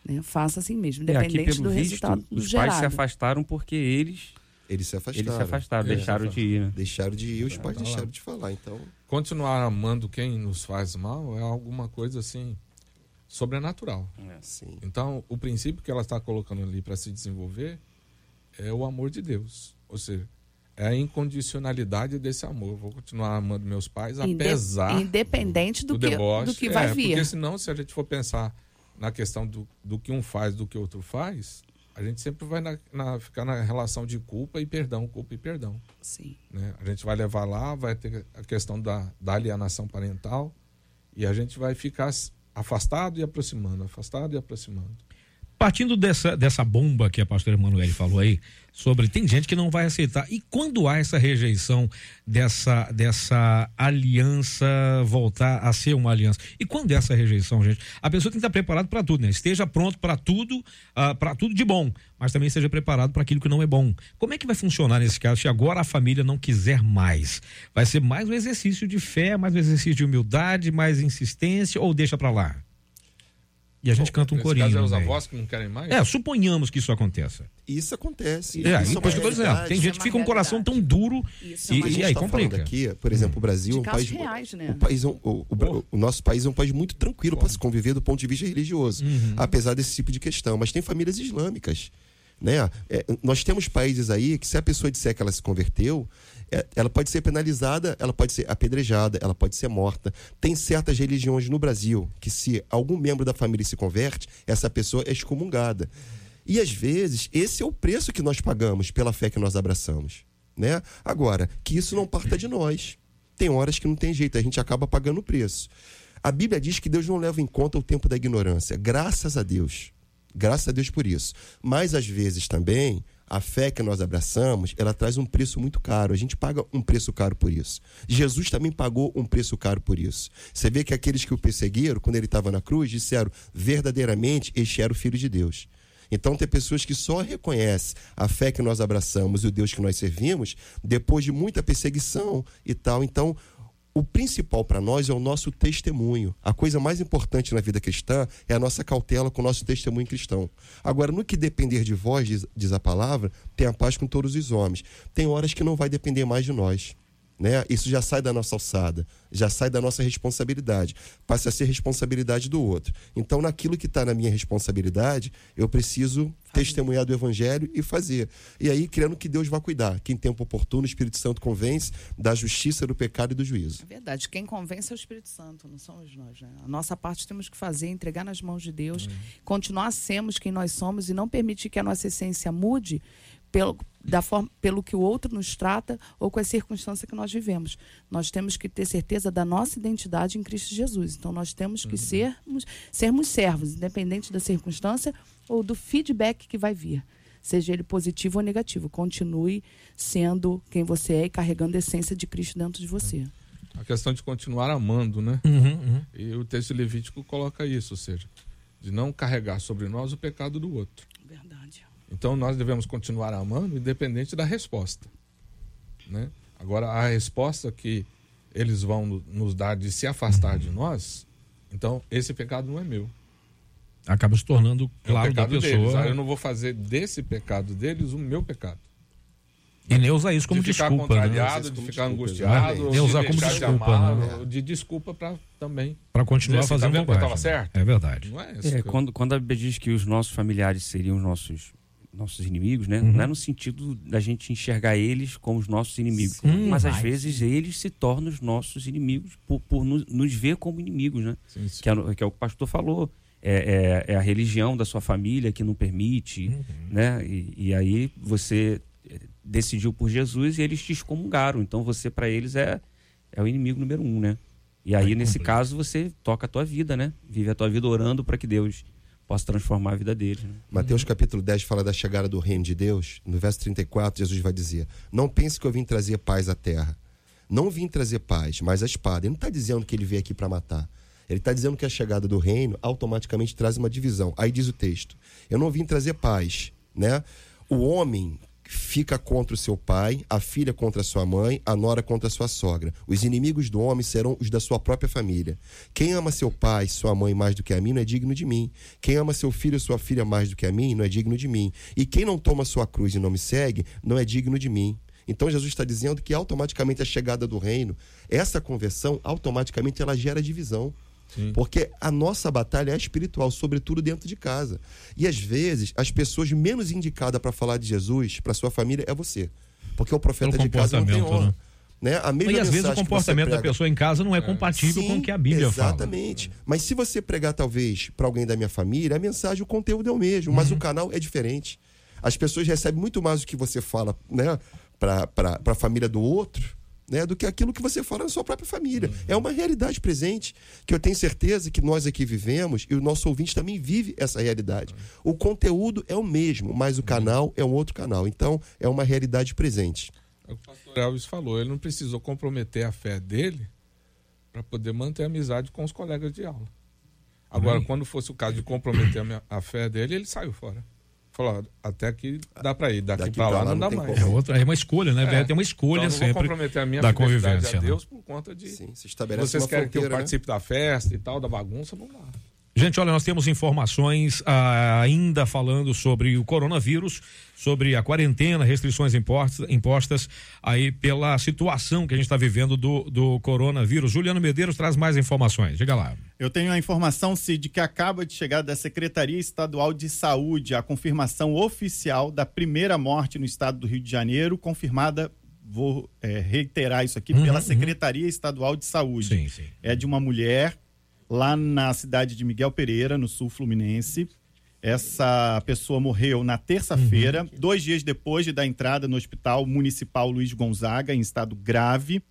Né? Faça assim mesmo, É, aqui, independente pelo do visto, resultado os pais se gerado. afastaram porque eles, Eles se afastaram. eles se afastaram, É, deixaram de ir, né? Deixaram de ir, os pais tá lá. deixaram de falar. Então, Continuar amando quem nos faz mal é alguma coisa assim sobrenatural. sim. Então, o princípio que ela está colocando ali para se desenvolver é o amor de Deus. Ou seja, é a incondicionalidade desse amor. Eu vou continuar amando meus pais Inde- apesar independente do, do que, deboche. do que É, vai vir. Porque senão, se a gente for pensar na questão do, do que um faz, do que outro faz, a gente sempre vai na- na- ficar na relação de culpa e perdão, culpa e perdão. Sim. né? A gente vai levar lá, vai ter a questão da, da alienação parental e a gente vai ficar afastado e aproximando, afastado e aproximando. Partindo dessa, dessa bomba que a pastora Emanuele falou aí, sobre tem gente que não vai aceitar. E quando há essa rejeição dessa, dessa aliança voltar a ser uma aliança? E quando é essa rejeição, gente? A pessoa tem que estar preparada para tudo, né? Esteja pronto para tudo, para tudo de bom, mas também esteja preparado para aquilo que não é bom. Como é que vai funcionar nesse caso se agora a família não quiser mais? Vai ser mais um exercício de fé, mais um exercício de humildade, mais insistência ou deixa para lá? E a gente canta um corinho. caso é os avós que não querem mais? É, suponhamos que isso aconteça. Isso acontece. É, isso isso que eu tô dizendo. Tem Isso gente é que fica com o coração tão duro Isso é e, gente e aí tá complica. aqui, por exemplo, o Brasil é um país, reais, né? o, país é um- o, o Bra- o nosso país é um país muito tranquilo para se conviver do ponto de vista religioso, Uhum. apesar desse tipo de questão. Mas tem famílias islâmicas, né? É, nós temos países aí que se a pessoa disser que ela se converteu, é, ela pode ser penalizada, ela pode ser apedrejada, ela pode ser morta. Tem certas religiões no Brasil que se algum membro da família se converte, essa pessoa é excomungada. E às vezes esse é o preço que nós pagamos pela fé que nós abraçamos, né? Agora, que isso não parta de nós. Tem horas que não tem jeito, a gente acaba pagando o preço. A Bíblia diz que Deus não leva em conta o tempo da ignorância. Graças a Deus. Graças a Deus por isso. Mas às vezes também a fé que nós abraçamos, ela traz um preço muito caro. A gente paga um preço caro por isso. Jesus também pagou um preço caro por isso. Você vê que aqueles que o perseguiram, quando ele estava na cruz, disseram verdadeiramente este era o filho de Deus. Então tem pessoas que só reconhecem a fé que nós abraçamos e o Deus que nós servimos depois de muita perseguição e tal. Então, o principal para nós é o nosso testemunho. A coisa mais importante na vida cristã é a nossa cautela com o nosso testemunho cristão. Agora, no que depender de vós, diz, diz a palavra, tenha paz com todos os homens. Tem horas que não vai depender mais de nós. Né? Isso já sai da nossa alçada, já sai da nossa responsabilidade, passa a ser responsabilidade do outro. Então, naquilo que está na minha responsabilidade, eu preciso testemunhar do Evangelho e fazer. E aí, crendo que Deus vai cuidar, que em tempo oportuno o Espírito Santo convence da justiça, do pecado e do juízo. É verdade, quem convence é o Espírito Santo, não somos nós. Né? A nossa parte temos que fazer, entregar nas mãos de Deus, uhum. continuar sermos quem nós somos e não permitir que a nossa essência mude pelo, da forma, pelo que o outro nos trata ou com as circunstâncias que nós vivemos. Nós temos que ter certeza da nossa identidade em Cristo Jesus. Então nós temos que uhum. sermos, sermos servos, independente da circunstância ou do feedback que vai vir. Seja ele positivo ou negativo. Continue sendo quem você é e carregando a essência de Cristo dentro de você. A questão de continuar amando, né? Uhum, uhum. E o texto levítico coloca isso, ou seja, de não carregar sobre nós o pecado do outro. Verdade. Então nós devemos continuar amando independente da resposta. Né? Agora, a resposta que eles vão nos dar de se afastar de nós, então esse pecado não é meu. Acaba se tornando claro é o da pessoa. Deles. Ah, eu não vou fazer desse pecado deles o meu pecado. E nem usar isso como de ficar desculpa. Né? Contrariado, né? De ficar angustiado, nem usar como desculpa. De, amar, né? de desculpa para também. Para continuar fazendo tá. Estava certo? É verdade. Não é isso. É, quando, quando a Bíblia diz que os nossos familiares seriam os nossos nossos inimigos, né? Uhum. Não é no sentido da gente enxergar eles como os nossos inimigos, sim, mas às vezes eles se tornam os nossos inimigos por, por nos, nos, ver como inimigos, né? Sim, sim. Que, é, que, é, o que o pastor falou. É, é, é, a religião da sua família que não permite, uhum. né? E, e, aí você eh, decidiu por Jesus e eles te excomungaram. Então você para eles é é o inimigo número um, né? E aí, nesse caso você toca a tua vida, né? Vive a tua vida orando para que Deus possa transformar a vida dele. Né? Mateus capítulo 10 fala da chegada do reino de Deus. No verso 34, Jesus vai dizer: Não pense que eu vim trazer paz à terra. Não vim trazer paz, mas a espada. Ele não está dizendo que ele veio aqui para matar. Ele está dizendo que a chegada do reino automaticamente traz uma divisão. Aí diz o texto: Eu não vim trazer paz. Né? O homem fica contra o seu pai, a filha contra a sua mãe, a nora contra a sua sogra. Os inimigos do homem serão os da sua própria família. Quem ama seu pai, sua mãe mais do que a mim, não é digno de mim. Quem ama seu filho, sua filha mais do que a mim, não é digno de mim. E quem não toma sua cruz e não me segue, não é digno de mim. Então Jesus está dizendo que automaticamente a chegada do reino, essa conversão, automaticamente ela gera divisão. Sim. Porque a nossa batalha é espiritual, sobretudo dentro de casa. E às vezes, as pessoas menos indicadas para falar de Jesus, para sua família, é você. Porque o profeta de casa não tem honra. Né? Né? A mesma e às vezes o comportamento da pessoa em casa não é compatível Sim, com o que a Bíblia exatamente. fala. Exatamente. Mas se você pregar, talvez, para alguém da minha família, a mensagem, o conteúdo é o mesmo, uhum. mas o canal é diferente. As pessoas recebem muito mais do que você fala né, para a família do outro né, do que aquilo que você fala na sua própria família. É uma realidade presente que eu tenho certeza que nós aqui vivemos e o nosso ouvinte também vive essa realidade. O conteúdo é o mesmo, mas o canal é um outro canal. Então, é uma realidade presente. É o que o pastor Elvis falou, ele não precisou comprometer a fé dele para poder manter a amizade com os colegas de aula. Agora, uhum. quando fosse o caso de comprometer a, minha, a fé dele, ele saiu fora. Falou, até aqui dá para ir, daqui, daqui para lá, lá, não dá mais. É, outra, é uma escolha, né? É. Tem uma escolha então, sempre. Vou comprometer a minha da convivência a Deus né? por conta de. Sim, se estabelece Vocês querem que eu né? participe da festa e tal, da bagunça, vamos lá. Gente, olha, nós temos informações ah, ainda falando sobre o coronavírus, sobre a quarentena, restrições impostas, impostas aí pela situação que a gente está vivendo do, do coronavírus. Juliano Medeiros traz mais informações. Diga lá. Eu tenho a informação, Cid, que acaba de chegar da Secretaria Estadual de Saúde a confirmação oficial da primeira morte no estado do Rio de Janeiro, confirmada vou é, reiterar isso aqui, uhum, pela uhum. Secretaria Estadual de Saúde. Sim, sim. É de uma mulher lá na cidade de Miguel Pereira, no sul fluminense. Essa pessoa morreu na terça-feira, uhum. dois dias depois de dar entrada no Hospital Municipal Luiz Gonzaga, em estado grave.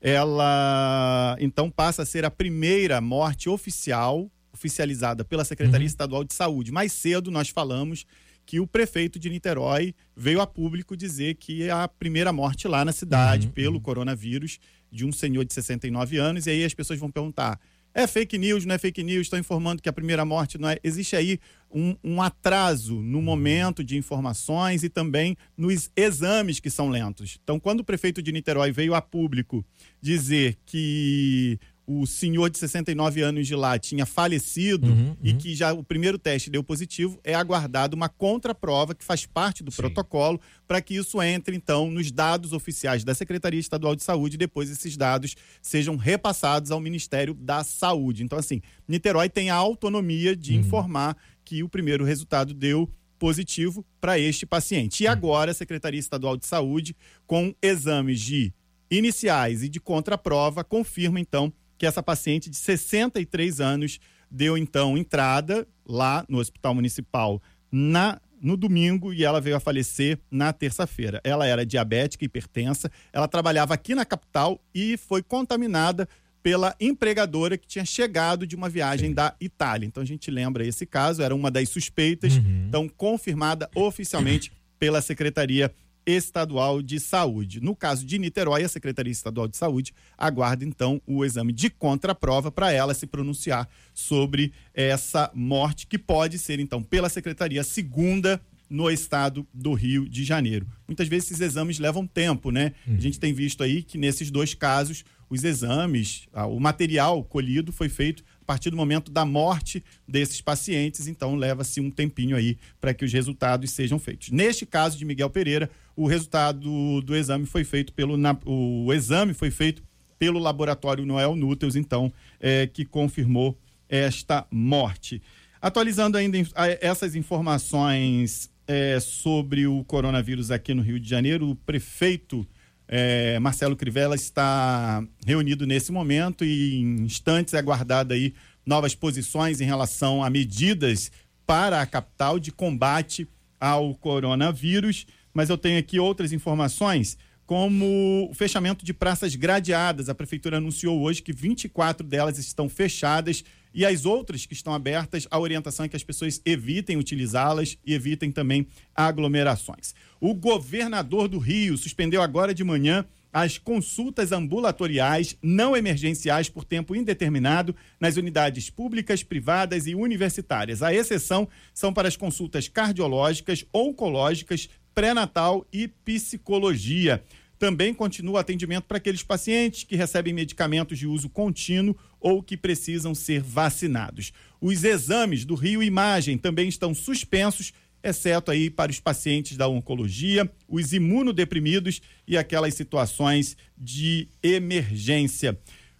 Ela então passa a ser a primeira morte oficial, oficializada pela Secretaria uhum. Estadual de Saúde. Mais cedo nós falamos que o prefeito de Niterói veio a público dizer que é a primeira morte lá na cidade uhum. pelo uhum. coronavírus de um senhor de 69 anos. E aí as pessoas vão perguntar: é fake news, não é fake news, estão informando que a primeira morte não é. Existe aí um, um, atraso no momento de informações e também nos exames que são lentos. Então, quando o prefeito de Niterói veio a público dizer que o senhor de 69 anos de lá tinha falecido Uhum, e uhum. que já o primeiro teste deu positivo, é aguardado uma contraprova que faz parte do Sim. protocolo para que isso entre, então, nos dados oficiais da Secretaria Estadual de Saúde e depois esses dados sejam repassados ao Ministério da Saúde. Então, assim, Niterói tem a autonomia de Uhum. informar que o primeiro resultado deu positivo para este paciente. E agora a Secretaria Estadual de Saúde, com exames de iniciais e de contraprova, confirma então que essa paciente de 63 anos deu então entrada lá no Hospital Municipal na no domingo e ela veio a falecer na terça-feira. Ela era diabética, hipertensa, ela trabalhava aqui na capital e foi contaminada pela empregadora que tinha chegado de uma viagem da Itália. Então a gente lembra esse caso, era uma das suspeitas, então confirmada oficialmente pela Secretaria Estadual de Saúde. No caso de Niterói, a Secretaria Estadual de Saúde aguarda então o exame de contraprova para ela se pronunciar sobre essa morte que pode ser então pela secretaria segunda no estado do Rio de Janeiro. Muitas vezes esses exames levam tempo, né? A gente tem visto aí que nesses dois casos os exames, o material colhido foi feito a partir do momento da morte desses pacientes, então leva-se um tempinho aí para que os resultados sejam feitos. Neste caso de Miguel Pereira, o resultado do exame foi feito pelo na- o exame foi feito pelo laboratório Noel Núteus, então, é, que confirmou esta morte. Atualizando ainda essas informações é, sobre o coronavírus aqui no Rio de Janeiro, o prefeito é, Marcelo Crivella está reunido nesse momento e em instantes é aguardado aí novas posições em relação a medidas para a capital de combate ao coronavírus. Mas eu tenho aqui outras informações, como o fechamento de praças gradeadas. A prefeitura anunciou hoje que 24 delas estão fechadas e as outras que estão abertas, a orientação é que as pessoas evitem utilizá-las e evitem também aglomerações. O governador do Rio suspendeu agora de manhã as consultas ambulatoriais não emergenciais por tempo indeterminado nas unidades públicas, privadas e universitárias. A exceção são para as consultas cardiológicas, oncológicas, pré-natal e psicologia. Também continua atendimento para aqueles pacientes que recebem medicamentos de uso contínuo ou que precisam ser vacinados. Os exames do Rio Imagem também estão suspensos, exceto aí para os pacientes da oncologia, os imunodeprimidos e aquelas situações de emergência.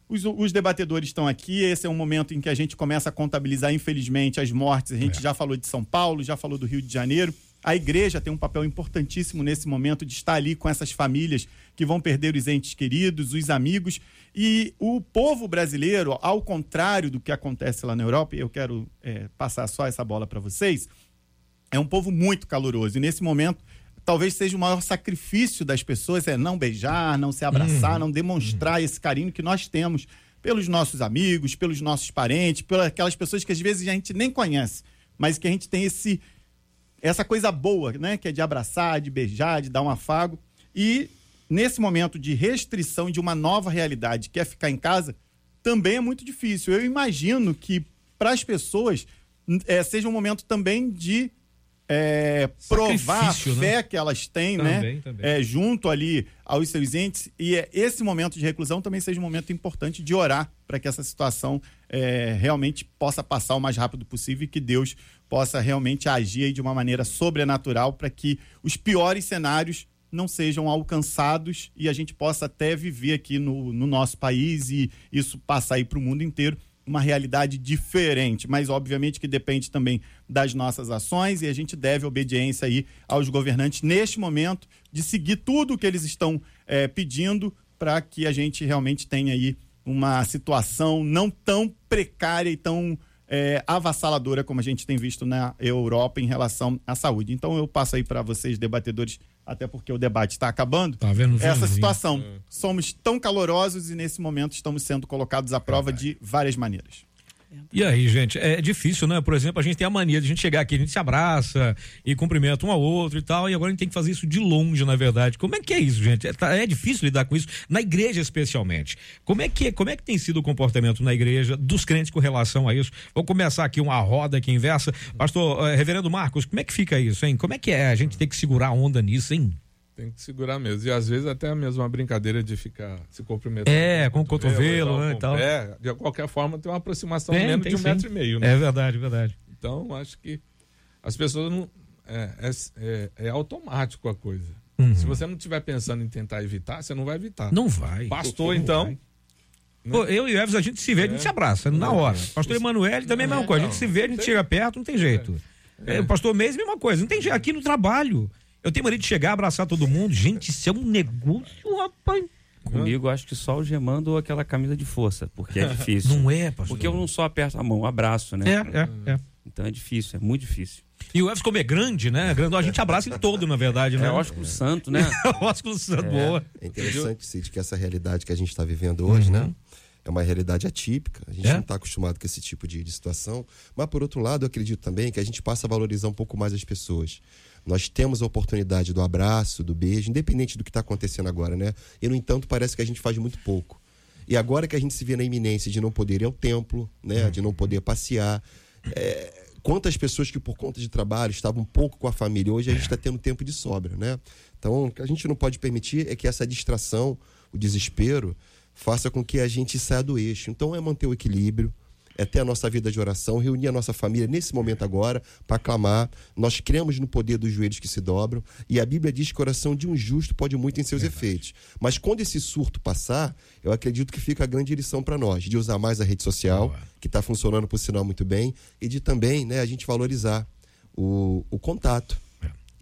Os, os debatedores estão aqui. Esse é um momento em que a gente começa a contabilizar, infelizmente, as mortes. A gente já falou de São Paulo, já falou do Rio de Janeiro. A igreja tem um papel importantíssimo nesse momento de estar ali com essas famílias que vão perder os entes queridos, os amigos. E o povo brasileiro, ao contrário do que acontece lá na Europa, e eu quero é, passar só essa bola para vocês, é um povo muito caloroso. E nesse momento, talvez seja o maior sacrifício das pessoas é não beijar, não se abraçar, não demonstrar esse carinho que nós temos pelos nossos amigos, pelos nossos parentes, pelas aquelas pessoas que às vezes a gente nem conhece, mas que a gente tem esse essa coisa boa, né, que é de abraçar, de beijar, de dar um afago. E nesse momento de restrição de uma nova realidade, que é ficar em casa, também é muito difícil. Eu imagino que para as pessoas é, seja um momento também de é, provar a Sacrifício, né? fé que elas têm, Também, né? também. É, junto ali aos seus entes. E é, esse momento de reclusão também seja um momento importante de orar para que essa situação é, realmente possa passar o mais rápido possível e que Deus possa realmente agir de uma maneira sobrenatural para que os piores cenários não sejam alcançados e a gente possa até viver aqui no, no nosso país e isso passar aí para o mundo inteiro uma realidade diferente, mas obviamente que depende também das nossas ações e a gente deve obediência aí aos governantes neste momento de seguir tudo o que eles estão eh, pedindo para que a gente realmente tenha aí uma situação não tão precária e tão eh, avassaladora como a gente tem visto na Europa em relação à saúde. Então eu passo aí para vocês debatedores, até porque o debate está acabando. Tá vendo? Essa Finalzinho. situação. Somos tão calorosos e nesse momento estamos sendo colocados à prova de várias maneiras. E aí, gente, é difícil, né? Por exemplo, a gente tem a mania de a gente chegar aqui, a gente se abraça e cumprimenta um ao outro e tal, e agora a gente tem que fazer isso de longe, na verdade. Como é que é isso, gente? É, tá- é difícil lidar com isso, na igreja especialmente. Como é, que, como é que tem sido o comportamento na igreja dos crentes com relação a isso? Vou começar aqui uma roda aqui inversa. Pastor, eh, reverendo Marcos, como é que fica isso, hein? Como é que é a gente ter que segurar a onda nisso, hein? Tem que segurar mesmo. E às vezes até mesmo uma brincadeira de ficar se cumprimentando. É, com o cotovelo, né, com e tal. pé. De qualquer forma, tem uma aproximação Tem, menos tem de um sim. metro e meio, né? É verdade, verdade. Então, acho que as pessoas não. É, é, é- é automático a coisa. Uhum. Se você não estiver pensando em tentar evitar, você não vai evitar. Não vai. Pastor, Não então. vai. Pô, eu e o Eves, a gente se vê, a gente se abraça, na hora. Pastor Emanuele também é a mesma coisa. A gente se vê, a gente chega perto, não tem jeito. É, o pastor Mês, mesma coisa. Não tem jeito. Aqui no trabalho. Eu tenho mania de chegar, abraçar todo mundo. Gente, isso é um negócio, rapaz. Comigo, acho que só o gemando ou aquela camisa de força, porque é difícil. Não é, pastor. Porque eu não só aperto a mão, abraço, né? É, é, é. Então é difícil, é muito difícil. E o Eves, como é grande, né? Grandão, a gente abraça ele todo, na verdade, né? É ósculo santo, né? ósculo santo, boa. É interessante, Cid, que essa realidade que a gente está vivendo hoje, né? É uma realidade atípica. A gente É? não está acostumado com esse tipo de, de situação. Mas, por outro lado, eu acredito também que a gente passa a valorizar um pouco mais as pessoas. Nós temos a oportunidade do abraço, do beijo, independente do que está acontecendo agora, né? E, no entanto, parece que a gente faz muito pouco. E agora que a gente se vê na iminência de não poder ir ao templo, né? De não poder passear. é, quantas pessoas que, por conta de trabalho, estavam um pouco com a família, hoje a gente está tendo tempo de sobra, né? Então, o que a gente não pode permitir é que essa distração, o desespero, faça com que a gente saia do eixo. Então, é manter o equilíbrio, é ter a nossa vida de oração, reunir a nossa família nesse momento agora para clamar. Nós cremos no poder dos joelhos que se dobram e a Bíblia diz que a oração de um justo pode muito em seus efeitos. Mas quando esse surto passar, eu acredito que fica a grande lição para nós de usar mais a rede social, que está funcionando por sinal muito bem, e de também né, a gente valorizar o, o contato.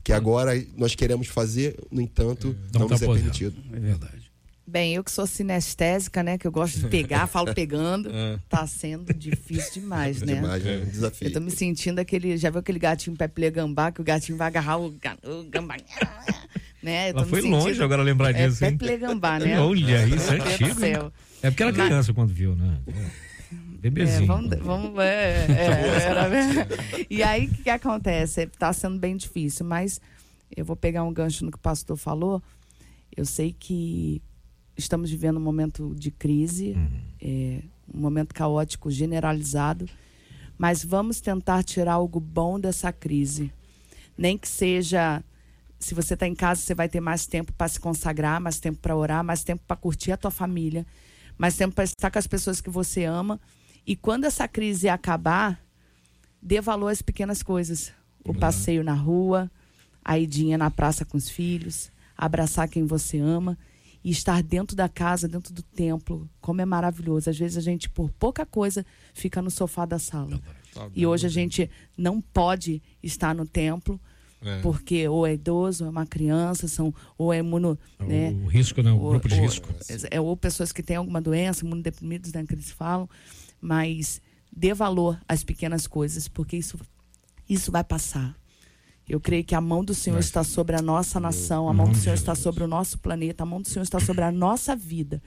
Que agora nós queremos fazer, no entanto, Não não tá nos é podendo. permitido. É verdade. Bem, eu que sou sinestésica, né? Que eu gosto de pegar, falo pegando. Tá sendo difícil demais, né? Demais, né? Um desafio. Eu tô me sentindo aquele. Já viu aquele gatinho Pepe Gambá, que o gatinho vai agarrar o, o gambá. Né? Ela foi sentindo- longe agora lembrar É disso, hein? Pepe Gambá, né? Olha, isso é antigo. É porque era criança quando viu, né? É. É, Bebezinho. vamos, vamos é, é, era- e aí o que, que acontece? Está sendo bem difícil, mas eu vou pegar um gancho no que o pastor falou. Eu sei que estamos vivendo um momento de crise, é, um momento caótico generalizado, mas vamos tentar tirar algo bom dessa crise. Nem que seja. Se você está em casa, você vai ter mais tempo para se consagrar, mais tempo para orar, mais tempo para curtir a tua família, mais tempo para estar com as pessoas que você ama. E quando essa crise acabar, dê valor às pequenas coisas. O passeio na rua, a idinha na praça com os filhos, abraçar quem você ama e estar dentro da casa, dentro do templo. Como é maravilhoso. Às vezes a gente, por pouca coisa, fica no sofá da sala. E hoje a gente não pode estar no templo, É. porque ou é idoso, ou é uma criança, são, ou é imuno. né? O risco, né? O Ou- grupo de ou- risco. É, ou pessoas que têm alguma doença, imunodeprimidos, né, que eles falam. Mas dê valor às pequenas coisas, porque isso, isso vai passar. Eu creio que a mão do Senhor está sobre a nossa nação, a mão do Senhor está sobre o nosso planeta, a mão do Senhor está sobre a nossa vida.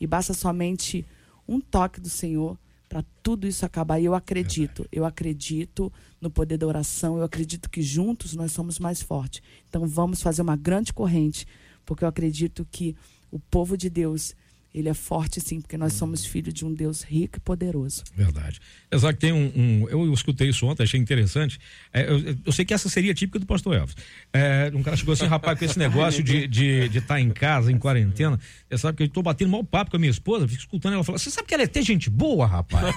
E basta somente um toque do Senhor para tudo isso acabar. E eu acredito, eu acredito no poder da oração, eu acredito que juntos nós somos mais fortes. Então vamos fazer uma grande corrente, porque eu acredito que o povo de Deus, ele é forte sim, porque nós somos filhos de um Deus rico e poderoso. Verdade. Exato, tem um, um- Eu escutei isso ontem, achei interessante. É, eu, eu sei que essa seria típica do pastor Elvis. É, um cara chegou assim, rapaz, com esse negócio de estar de, de tá em casa, em quarentena. Você sabe que eu estou batendo mal papo com a minha esposa, fico escutando ela falar. Você sabe que ela é até gente boa, rapaz?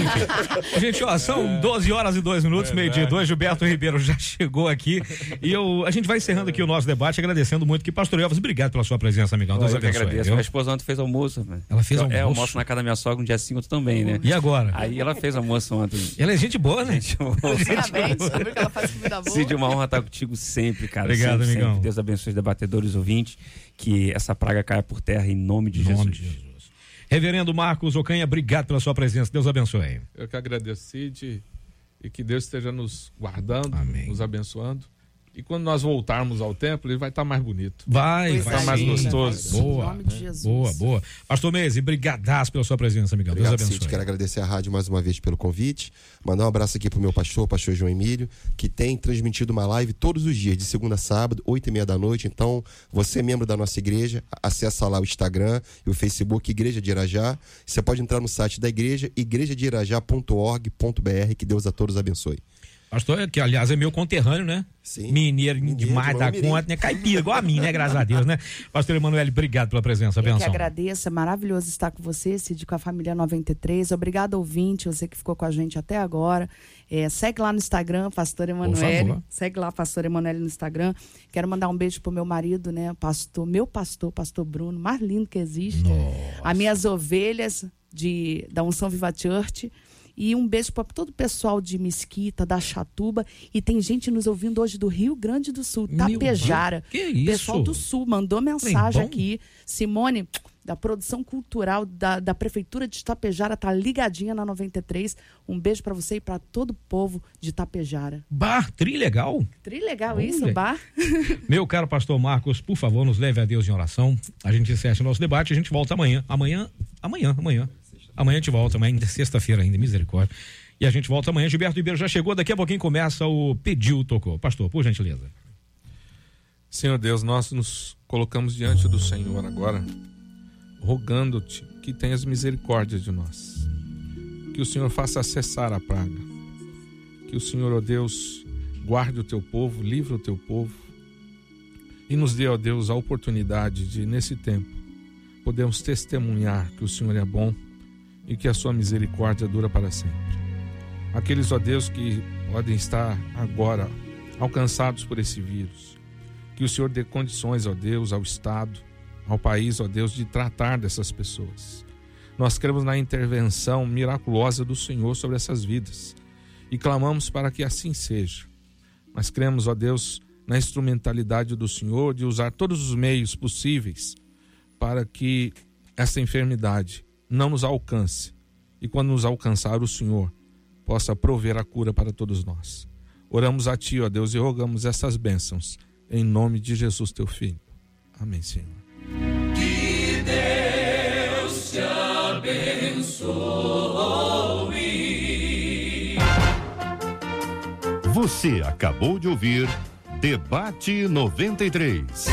gente, ó, são 12 horas e 2 minutos, meio-dia e dois. Gilberto Ribeiro já chegou aqui. E eu, a gente vai encerrando aqui o nosso debate, agradecendo muito que pastor Elvis, obrigado pela sua presença, amigão. Deus eu agradeço. viu? Minha esposa ontem fez almoço. né? Ela fez É, almoço? almoço na casa da minha sogra no dia 5 também, né? E agora? Aí ela fez almoço ontem. Ela é gente boa, né? Gente, boa. Parabéns, que ela faz comida boa. Cid, uma honra estar contigo sempre, cara. Obrigado, sempre, amigão. sempre. Deus abençoe os debatedores ouvintes. Que essa praga caia por terra em nome de Em Jesus. nome de Jesus. Reverendo Marcos Ocanha, obrigado pela sua presença. Deus abençoe. Eu que agradeço, Cid, e que Deus esteja nos guardando, Amém. nos abençoando. E quando nós voltarmos ao templo, ele vai estar mais bonito. Vai, Pois vai é, mais sim. gostoso. Boa, Em nome de Jesus. boa, boa. Pastor Meise, brigadaço pela sua presença, amigão. Obrigado, Deus Cid. abençoe. Quero agradecer a rádio mais uma vez pelo convite. Mandar um abraço aqui pro meu pastor, pastor João Emílio, que tem transmitido uma live todos os dias, de segunda a sábado, oito e meia da noite. Então, você é membro da nossa igreja, acessa lá o Instagram e o Facebook Igreja de Irajá. Você pode entrar no site da igreja, igrejadeirajá.org.br. Que Deus a todos abençoe. Pastor, que aliás é meu conterrâneo, né? Sim. Mineiro, Mineiro demais de da conta, né? Caipira, igual a mim, né? Graças a Deus, né? Pastor Emanuel, obrigado pela presença, Eu que benção. agradeço, é maravilhoso estar com você, Cid, com a família 93. Obrigado, ouvinte, você que ficou com a gente até agora. É, segue lá no Instagram, Pastor Emanuele. favor. Segue lá, Pastor Emanuele no Instagram. Quero mandar um beijo pro meu marido, né? Pastor, meu pastor, Pastor Bruno, mais lindo que existe. As minhas ovelhas de, da Unção Viva Church. E um beijo para todo o pessoal de Mesquita, da Chatuba. E tem gente nos ouvindo hoje do Rio Grande do Sul, Tapejara. Que isso? Pessoal do Sul mandou mensagem aqui. Simone, da produção cultural da, da Prefeitura de Itapejara, tá ligadinha na 93. Um beijo para você e para todo o povo de Itapejara. Bar, tri legal. Tri legal Olha. isso, Bar? Meu caro pastor Marcos, por favor, nos leve a Deus em oração. A gente encerra o nosso debate, a gente volta amanhã. Amanhã, amanhã, amanhã. Amanhã a gente volta, amanhã, ainda é sexta-feira ainda, misericórdia. E a gente volta amanhã. Gilberto Ribeiro já chegou, daqui a pouquinho começa o Pediu, Tocou. Pastor, por gentileza. Senhor Deus, nós nos colocamos diante do Senhor agora, rogando-te que tenhas misericórdia de nós. Que o Senhor faça cessar a praga. Que o Senhor, ó Deus, guarde o teu povo, livre o teu povo. E nos dê, ó Deus, a oportunidade de, nesse tempo, podermos testemunhar que o Senhor é bom e que a sua misericórdia dura para sempre. Aqueles, ó Deus, que podem estar agora alcançados por esse vírus, que o Senhor dê condições, ó Deus, ao Estado, ao país, ó Deus, de tratar dessas pessoas. Nós cremos na intervenção miraculosa do Senhor sobre essas vidas e clamamos para que assim seja. Mas cremos, ó Deus, na instrumentalidade do Senhor de usar todos os meios possíveis para que essa enfermidade não nos alcance e quando nos alcançar o Senhor possa prover a cura para todos nós. Oramos a Ti, ó Deus, e rogamos essas bênçãos em nome de Jesus, Teu Filho. Amém, Senhor. Você acabou de ouvir Debate 93.